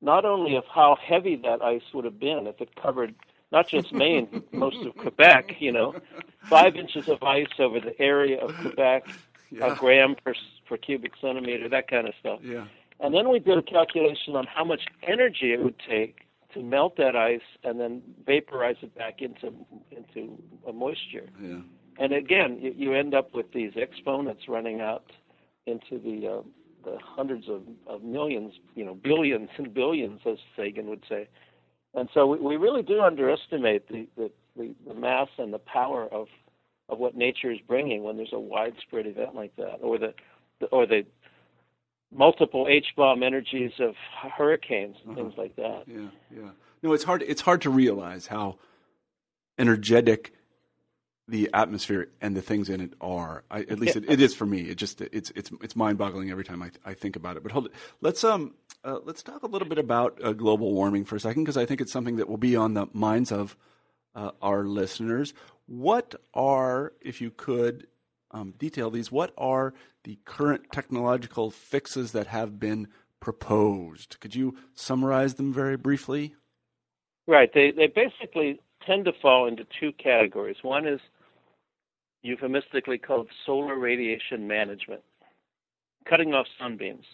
not only of how heavy that ice would have been if it covered not just Maine, most of Quebec. You know, five inches of ice over the area of Quebec, yeah. a gram per per cubic centimeter, that kind of stuff. Yeah. And then we did a calculation on how much energy it would take to melt that ice and then vaporize it back into into a moisture. Yeah. And again, you, you end up with these exponents running out into the uh, the hundreds of, of millions, you know, billions and billions, as Sagan would say. And so we, we really do underestimate the, the, the, mass and the power of of what nature is bringing when there's a widespread event like that, or the, the or the multiple H bomb energies of hurricanes and uh-huh. things like that. Yeah, yeah. No, it's hard. It's hard to realize how energetic the atmosphere and the things in it are. I, at least it, it is for me. It just it's it's it's mind boggling every time I, I think about it. But hold it. Let's um uh, let's talk a little bit about uh, global warming for a second because I think it's something that will be on the minds of uh, our listeners. What are, if you could um, detail these, what are the current technological fixes that have been proposed? Could you summarize them very briefly? Right. They they basically tend to fall into two categories. One is euphemistically called solar radiation management, cutting off sunbeams.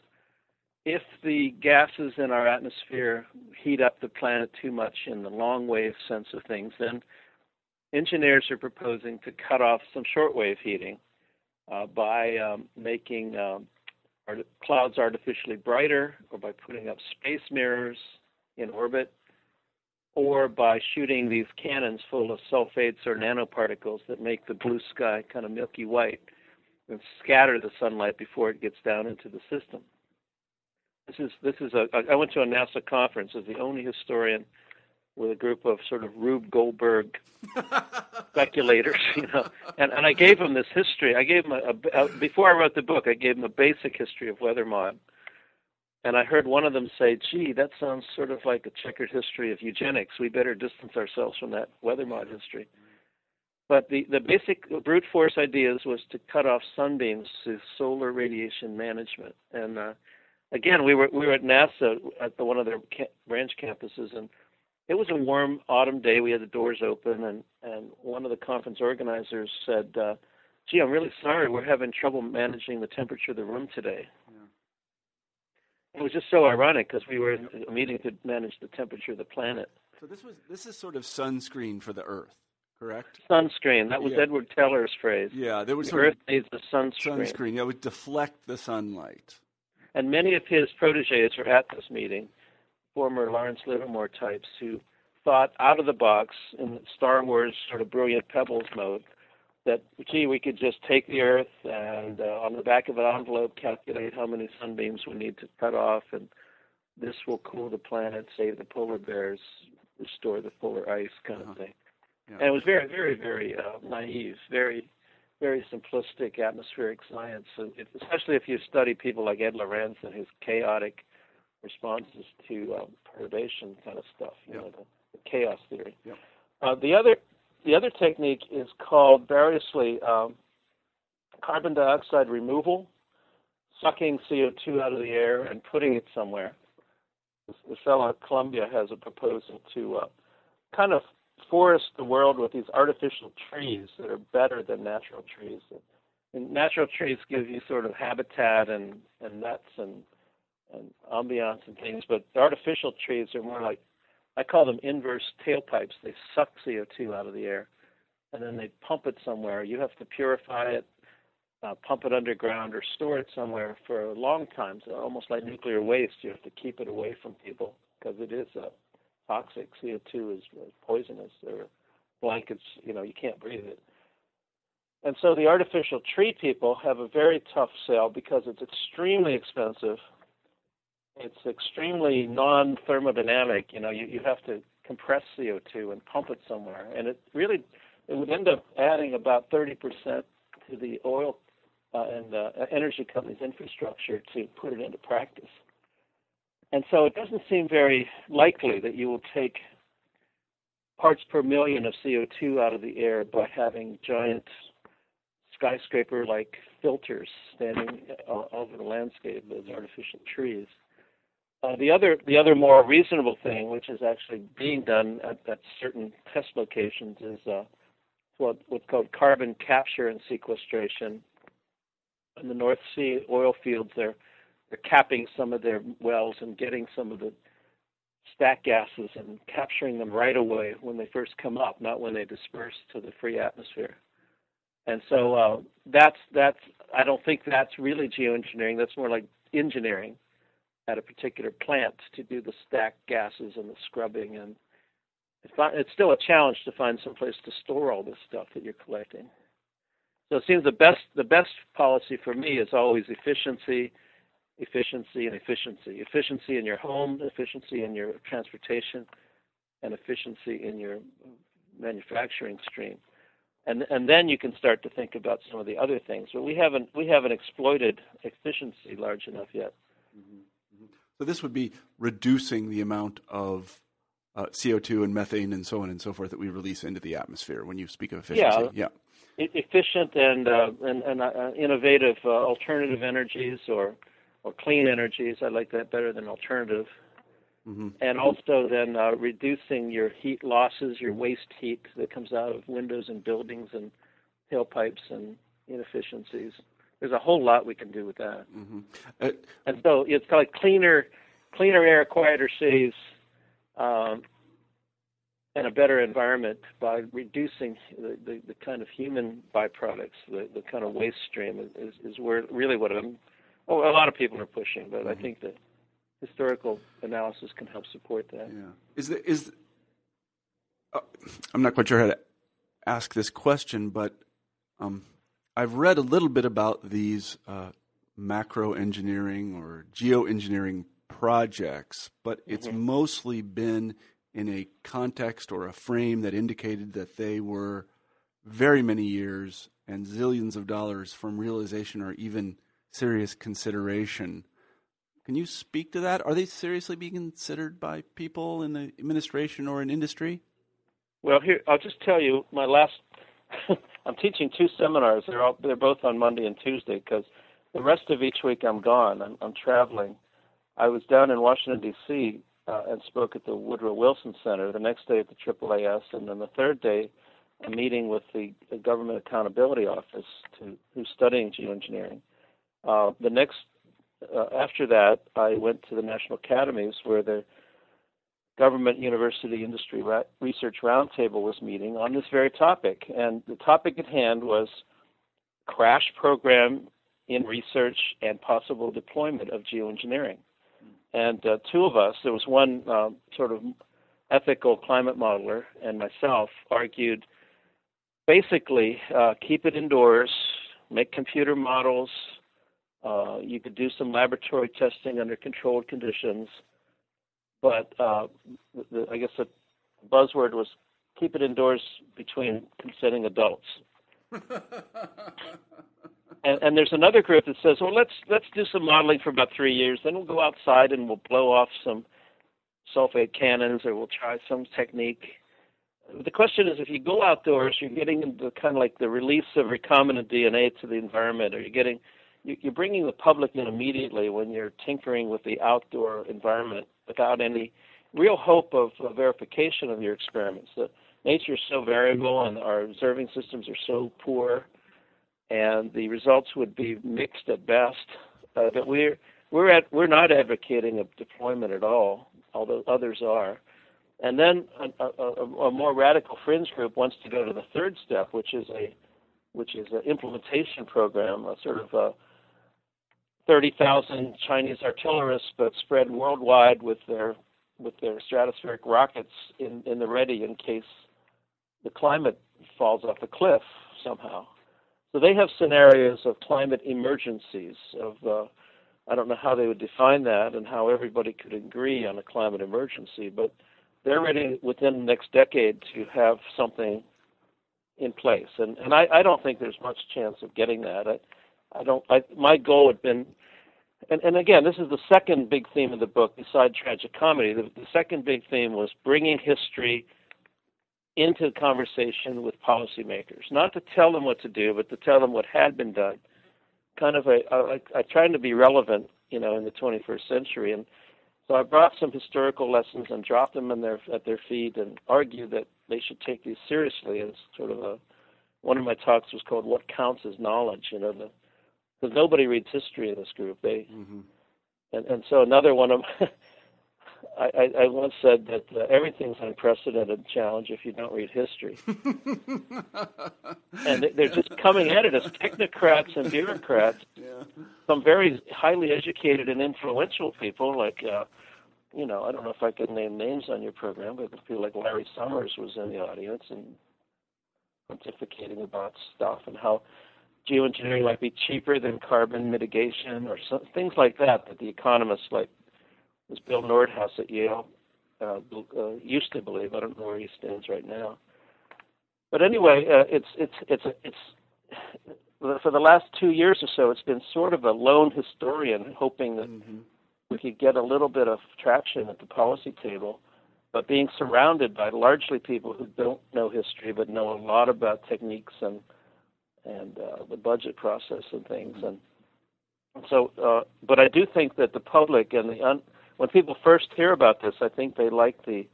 If the gases in our atmosphere heat up the planet too much in the long wave sense of things, then engineers are proposing to cut off some shortwave heating uh, by um, making um, clouds artificially brighter or by putting up space mirrors in orbit or by shooting these cannons full of sulfates or nanoparticles that make the blue sky kind of milky white and scatter the sunlight before it gets down into the system. This is this is a I went to a NASA conference as the only historian with a group of sort of Rube Goldberg speculators, you know, and and I gave them this history. I gave them a, a, a before I wrote the book. I gave them a basic history of weather mod, and I heard one of them say, gee, that sounds sort of like a checkered history of eugenics. We better distance ourselves from that weather mod history. But the, the basic brute force ideas was to cut off sunbeams to solar radiation management. And uh, again, we were we were at NASA at the, one of their ca- branch campuses, and it was a warm autumn day. We had the doors open, and and one of the conference organizers said, uh, "Gee, I'm really sorry. We're having trouble managing the temperature of the room today." It was just so ironic because we were a meeting to manage the temperature of the planet. So this was this is sort of sunscreen for the Earth, correct? Sunscreen. That was yeah. Edward Teller's phrase. Yeah, there was the Earth needs a sunscreen. Sunscreen. Yeah, it would deflect the sunlight. And many of his proteges were at this meeting, former Lawrence Livermore types who thought out of the box in Star Wars sort of brilliant pebbles mode that gee, we could just take the Earth and uh, on the back of an envelope calculate how many sunbeams we need to cut off, and this will cool the planet, save the polar bears, restore the polar ice, kind uh-huh. of thing. Yeah. And it was very, very, very uh, naive, very, very simplistic atmospheric science, and especially if you study people like Ed Lorenz and his chaotic responses to um, perturbation kind of stuff, you know, the, the chaos theory. Uh, the other the other technique is called variously um, carbon dioxide removal, sucking CO2 out of the air and putting it somewhere. The fellow at Columbia has a proposal to uh, kind of forest the world with these artificial trees that are better than natural trees. And natural trees give you sort of habitat and, and nuts and and ambiance and things, but artificial trees are more like I call them inverse tailpipes. They suck CO2 out of the air, and then they pump it somewhere. You have to purify it, uh, pump it underground or store it somewhere for a long time. So almost like nuclear waste, you have to keep it away from people because it is uh, toxic. CO2 is, is poisonous. Or blankets, you know, you can't breathe it. And so the artificial tree people have a very tough sell because it's extremely expensive. It's extremely non-thermodynamic. You know, you, you have to compress CO2 and pump it somewhere, and it really it would end up adding about 30% to the oil uh, and uh, energy companies' infrastructure to put it into practice. And so it doesn't seem very likely that you will take parts per million of CO2 out of the air by having giant skyscraper like filters standing uh, over the landscape as artificial trees. Uh, the other the other more reasonable thing, which is actually being done at, at certain test locations, is uh, what what's called carbon capture and sequestration. In the North Sea oil fields, they're they're capping some of their wells and getting some of the stack gases and capturing them right away when they first come up, not when they disperse to the free atmosphere. And so uh, that's that's I don't think that's really geoengineering. That's more like engineering at a particular plant to do the stack gases and the scrubbing and it's still a challenge to find some place to store all this stuff that you're collecting. So it seems the best the best policy for me is always efficiency, efficiency, and efficiency. Efficiency in your home, efficiency in your transportation, and efficiency in your manufacturing stream and and then you can start to think about some of the other things. But we haven't we haven't exploited efficiency large enough yet. Mm-hmm. So this would be reducing the amount of uh, CO2 and methane and so on and so forth that we release into the atmosphere when you speak of efficiency. Yeah, yeah. efficient and uh, and, and uh, innovative uh, alternative energies or or clean energies. I like that better than alternative. Mm-hmm. And also then uh, reducing your heat losses, your waste heat that comes out of windows and buildings and tailpipes and inefficiencies. There's a whole lot we can do with that. Mm-hmm. Uh, and so it's like cleaner, cleaner air, quieter cities, um, and a better environment by reducing the, the, the, kind of human byproducts, the, the kind of waste stream is, is where really what I'm, oh, a lot of people are pushing, but mm-hmm. I think that historical analysis can help support that. Yeah. Is the, is uh, I'm not quite sure how to ask this question, but um, I've read a little bit about these uh, macro engineering or geoengineering projects, but it's mm-hmm. mostly been in a context or a frame that indicated that they were very many years and zillions of dollars from realization or even serious consideration can you speak to that? Are they seriously being considered by people in the administration or in industry? Well, here I'll just tell you my last. I'm teaching two seminars. They're all they're both on Monday and Tuesday because the rest of each week I'm gone. I'm, I'm traveling. I was down in Washington D.C. Uh, and spoke at the Woodrow Wilson Center. The next day at the AAAS, and then the third day, a meeting with the, the Government Accountability Office to who's studying geoengineering. Uh, the next uh, after that, I went to the National Academies where the Government University Industry Ra- Research Roundtable was meeting on this very topic. And the topic at hand was crash program in research and possible deployment of geoengineering. And uh, two of us, there was one uh, sort of ethical climate modeler and myself, argued basically uh, keep it indoors, make computer models, uh, you could do some laboratory testing under controlled conditions, but uh, the, I guess the buzzword was keep it indoors between consenting adults. and, and there's another group that says, well, let's let's do some modeling for about three years, then we'll go outside and we'll blow off some sulfate cannons, or we'll try some technique. The question is, if you go outdoors, you're getting into kind of like the release of recombinant DNA to the environment, or you're getting you're bringing the public in immediately when you're tinkering with the outdoor environment without any real hope of, verification of your experiments. The nature is so variable and our observing systems are so poor, and the results would be mixed at best. Uh, that we're we're at we're not advocating a deployment at all, although others are. And then a, a, a more radical fringe group wants to go to the third step, which is a which is an implementation program, a sort of a 30,000 Chinese artillerists, but spread worldwide with their with their stratospheric rockets in, in the ready in case the climate falls off a cliff somehow. So they have scenarios of climate emergencies. Of uh, I don't know how they would define that and how everybody could agree on a climate emergency, but they're ready within the next decade to have something in place. And and I, I don't think there's much chance of getting that. I, I don't. I, my goal had been, and, and again, this is the second big theme of the book besides tragic comedy. The, the second big theme was bringing history into conversation with policymakers, not to tell them what to do, but to tell them what had been done. Kind of a, I, I trying to be relevant, you know, in the 21st century, and so I brought some historical lessons and dropped them in their at their feet and argued that they should take these seriously as sort of a. One of my talks was called "What Counts as Knowledge," you know, because nobody reads history in this group. They, mm-hmm. and and so another one of. I, I, I once said that uh, everything's an unprecedented challenge if you don't read history. and they're just coming at it as technocrats and bureaucrats. Yeah. Some very highly educated and influential people, like uh, you know, I don't know if I could name names on your program, but I feel like Larry Summers was in the audience and pontificating about stuff and how geoengineering might be cheaper than carbon mitigation or some, things like that that the economists like was Bill Nordhaus at Yale uh, uh, used to believe. I don't know where he stands right now. But anyway, uh, it's it's it's it's for the last two years or so, it's been sort of a lone historian, hoping that mm-hmm we could get a little bit of traction at the policy table, but being surrounded by largely people who don't know history but know a lot about techniques and and uh, the budget process and things and so uh, but I do think that the public and the un- when people first hear about this I think they like the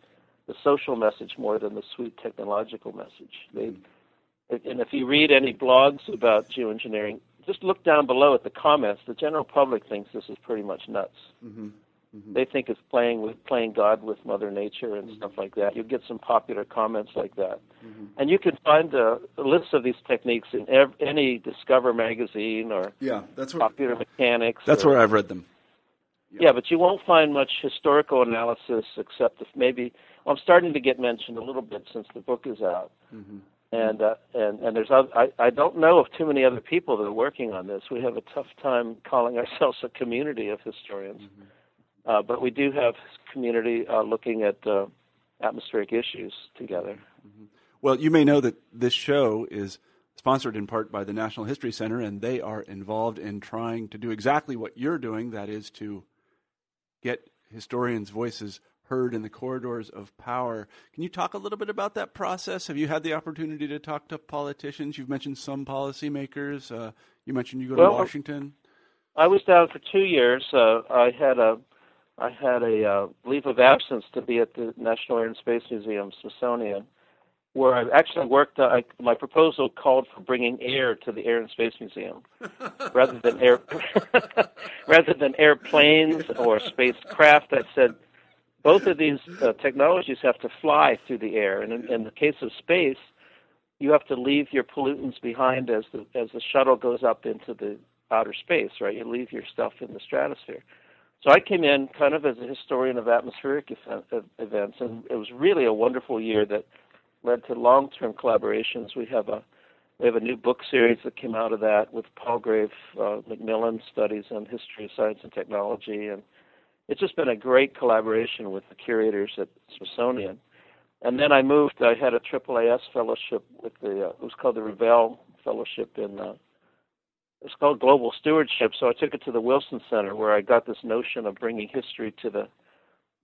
the social message more than the sweet technological message they and if you read any blogs about geoengineering just look down below at the comments. The general public thinks this is pretty much nuts. Mm-hmm. Mm-hmm. They think it's playing with playing God with Mother Nature and mm-hmm. stuff like that. You get some popular comments like that, mm-hmm. and you can find a, a list of these techniques in ev- any Discover magazine or yeah, that's where, Popular Mechanics. That's or, where I've read them. Yeah. yeah, but you won't find much historical analysis except if maybe. Well, I'm starting to get mentioned a little bit since the book is out. Mm-hmm and uh, and and there's other, I I don't know of too many other people that are working on this. We have a tough time calling ourselves a community of historians, mm-hmm. Uh, but we do have community uh, looking at uh, atmospheric issues together. Mm-hmm. Well, you may know that this show is sponsored in part by the National History Center, and they are involved in trying to do exactly what you're doing. That is to get historians' voices heard in the corridors of power. Can you talk a little bit about that process? Have you had the opportunity to talk to politicians? You've mentioned some policymakers. Uh, you mentioned you go well, to Washington. I was down for two years. Uh, I had a I had a uh, leave of absence to be at the National Air and Space Museum, Smithsonian, where I actually worked. Uh, I, my proposal called for bringing air to the Air and Space Museum, rather than air, rather than airplanes or spacecraft. I said both of these uh, technologies have to fly through the air, and in, in the case of space, you have to leave your pollutants behind as the as the shuttle goes up into the outer space. Right, you leave your stuff in the stratosphere. So I came in kind of as a historian of atmospheric events, and it was really a wonderful year that led to long-term collaborations. We have a we have a new book series that came out of that with Palgrave uh, Macmillan studies on history of science and technology, and it's just been a great collaboration with the curators at Smithsonian. And then I moved. I had a AAAS fellowship with the. Uh, it was called the Revelle Fellowship in. Uh, it's called Global Stewardship. So I took it to the Wilson Center, where I got this notion of bringing history to the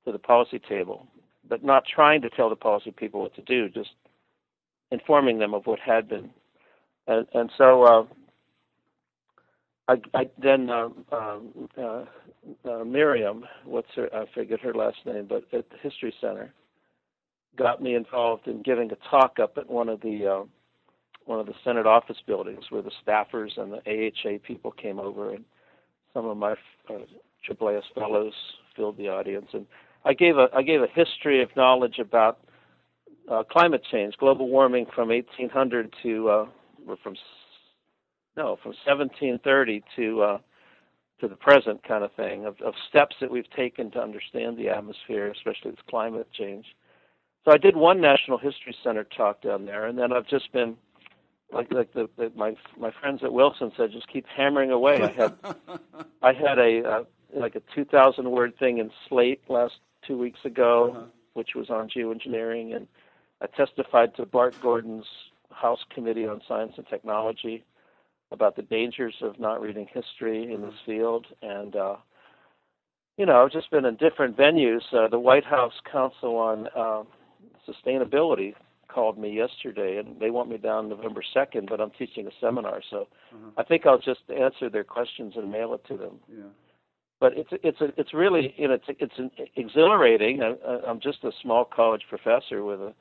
to the policy table, but not trying to tell the policy people what to do, just informing them of what had been. And and so uh, I, I then uh, um, uh, uh, Miriam, what's her? I forget her last name, but at the History Center, got me involved in giving a talk up at one of the uh, one of the Senate office buildings where the staffers and the AHA people came over, and some of my uh, fellows filled the audience, and I gave a I gave a history of knowledge about uh, climate change, global warming from 1800 to uh, from no, from 1730 to uh, to the present kind of thing of, of steps that we've taken to understand the atmosphere, especially its climate change. So I did one National History Center talk down there, and then I've just been like like the, the my my friends at Wilson said, just keep hammering away. I had I had a uh, like a 2,000 word thing in Slate last two weeks ago, uh-huh. which was on geoengineering, and I testified to Bart Gordon's House Committee on Science and Technology about the dangers of not reading history in this field, and uh, you know, I've just been in different venues. Uh, the White House Council on uh, Sustainability called me yesterday, and they want me down November second, but I'm teaching a seminar, so uh-huh. I think I'll just answer their questions and mail it to them. Yeah. But it's it's a, it's really you know it's it's an exhilarating. I, I'm just a small college professor with a,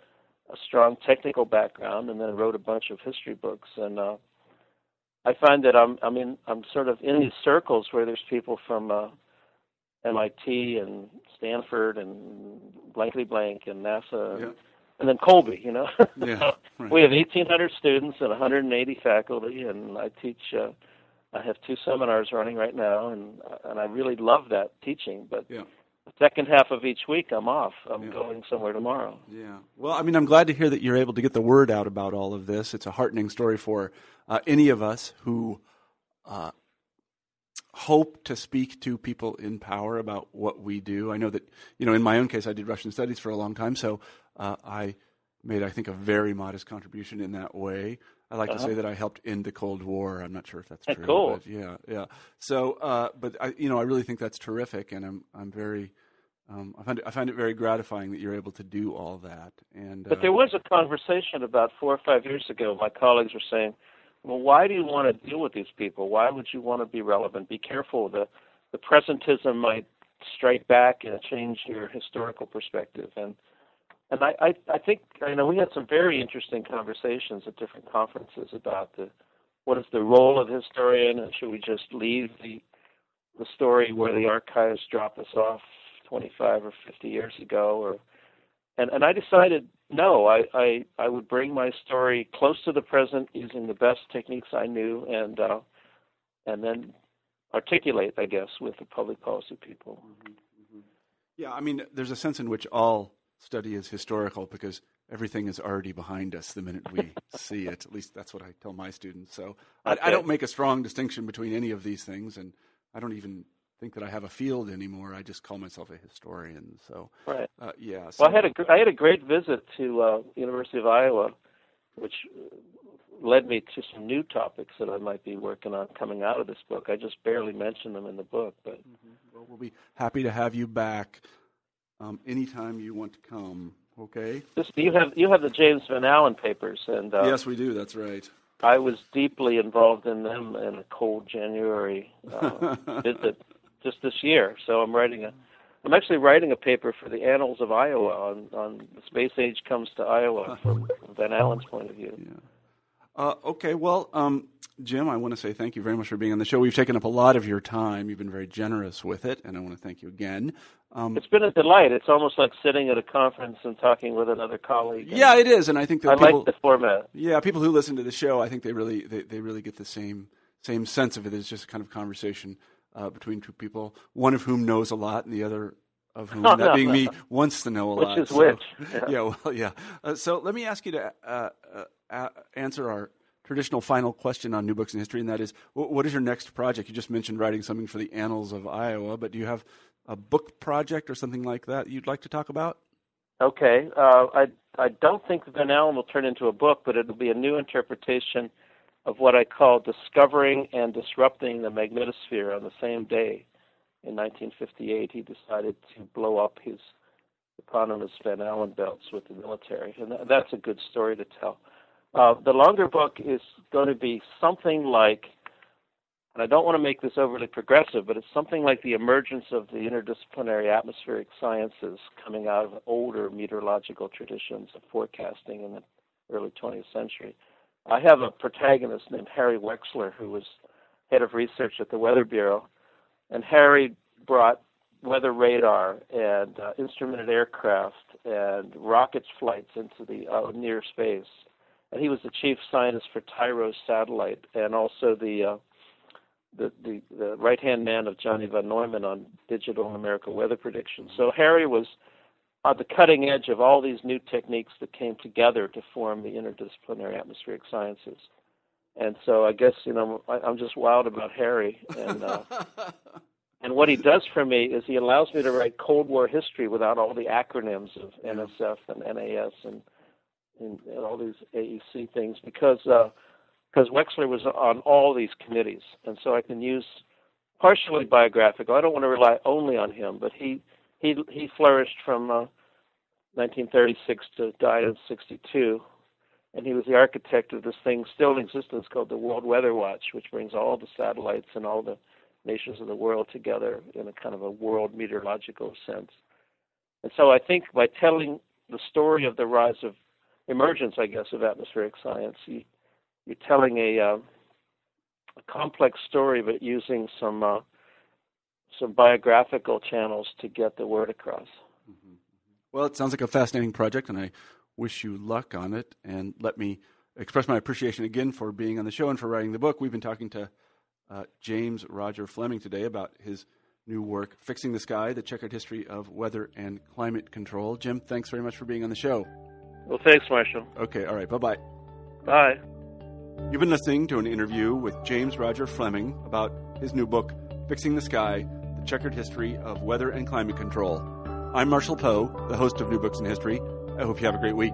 a strong technical background, and then wrote a bunch of history books, and uh, I find that I'm I mean I'm sort of in these circles where there's people from uh, MIT and Stanford and blankly blank and NASA. Yeah. And, then Colby, you know. yeah, right. We have 1,800 students and 180 faculty, and I teach. Uh, I have two seminars running right now, and and I really love that teaching. But yeah. the second half of each week, I'm off. I'm Yeah. going somewhere tomorrow. Yeah. Well, I mean, I'm glad to hear that you're able to get the word out about all of this. It's a heartening story for uh, any of us who uh, hope to speak to people in power about what we do. I know that, you know, in my own case, I did Russian studies for a long time, so uh, I made, I think, a very modest contribution in that way. I like to Uh-huh. say that I helped end the Cold War. I'm not sure if that's true. cool. But yeah, yeah. So, uh, but I, you know, I really think that's terrific, and I'm, I'm very, um, I find it, I find it very gratifying that you're able to do all that. And But uh, there was a conversation about four or five years ago. My colleagues were saying, "Well, why do you want to deal with these people? Why would you want to be relevant? Be careful. The the presentism might strike back and change your historical perspective." And and I, I I think I know we had some very interesting conversations at different conferences about the what is the role of the historian, and should we just leave the the story where the archives drop us off 25 or 50 years ago, or and and I decided no, I I I would bring my story close to the present using the best techniques I knew, and uh, and then articulate, I guess, with the public policy people. Yeah, I mean, there's a sense in which all study is historical because everything is already behind us the minute we see it. At least that's what I tell my students. So I, I don't make a strong distinction between any of these things, and I don't even think that I have a field anymore. I just call myself a historian. So Right. uh, yeah. So, Well, I had a gr- I had a great visit to uh, University of Iowa, which uh, led me to some new topics that I might be working on coming out of this book. I just barely mentioned them in the book, but well, we'll be happy to have you back um, anytime you want to come. Okay. this you have you have the James Van Allen papers, and uh, yes, we do. That's right. I was deeply involved in them in a cold January uh, visit just this year. So I'm writing a, I'm actually writing a paper for the Annals of Iowa on on the space age comes to Iowa from Van Allen's point of view. Yeah. Uh, okay, well, um, Jim, I want to say thank you very much for being on the show. We've taken up a lot of your time. You've been very generous with it, and I want to thank you again. Um, It's been a delight. It's almost like sitting at a conference and talking with another colleague. Yeah, it is, and I think that I people, like the format. yeah, people who listen to the show, I think they really, they, they really get the same same sense of it. It's just a kind of conversation uh, between two people, one of whom knows a lot, and the other of whom, Oh, that no, being no. me, wants to know a Which lot. is So- which? Yeah. Yeah. well, yeah. Uh, so let me ask you to uh, uh, answer our traditional final question on new books in history, and that is, wh- what is your next project? You just mentioned writing something for the Annals of Iowa, but do you have a book project or something like that you'd like to talk about? Okay. Uh, I I don't think Van Allen will turn into a book, but it'll be a new interpretation of what I call discovering and disrupting the magnetosphere on the same day. In 1958, he decided to blow up his eponymous Van Allen belts with the military, and that's a good story to tell. Uh, the longer book is going to be something like, and I don't want to make this overly progressive, but it's something like the emergence of the interdisciplinary atmospheric sciences coming out of older meteorological traditions of forecasting in the early 20th century. I have a protagonist named Harry Wexler who was head of research at the Weather Bureau, and Harry brought weather radar and uh, instrumented aircraft and rocket flights into the uh, near space and he was the chief scientist for TIROS satellite, and also the uh, the the, the right hand man of Johnny von Neumann on digital numerical weather prediction. So Harry was at the cutting edge of all these new techniques that came together to form the interdisciplinary atmospheric sciences. And so I guess you know I, I'm just wild about Harry, and uh, and what he does for me is he allows me to write Cold War history without all the acronyms of NSF and NAS and and, and all these AEC things because because uh, Wexler was on all these committees, and so I can use partially biographical. I don't want to rely only on him, but he he he flourished from uh, 1936 to died in 62, and he was the architect of this thing still in existence called the World Weather Watch, which brings all the satellites and all the nations of the world together in a kind of a world meteorological sense. And so I think by telling the story of the rise of emergence, I guess, of atmospheric science, you, you're telling a, uh, a complex story, but using some uh, some biographical channels to get the word across. Mm-hmm. Well, it sounds like a fascinating project, and I wish you luck on it. And let me express my appreciation again for being on the show and for writing the book. We've been talking to uh, James Roger Fleming today about his new work, Fixing the Sky, the checkered history of weather and climate control. Jim, thanks very much for being on the show. Well, thanks, Marshall. Okay, all right, bye-bye. Bye. You've been listening to an interview with James Roger Fleming about his new book, Fixing the Sky, the checkered history of weather and climate control. I'm Marshall Poe, the host of New Books in History. I hope you have a great week.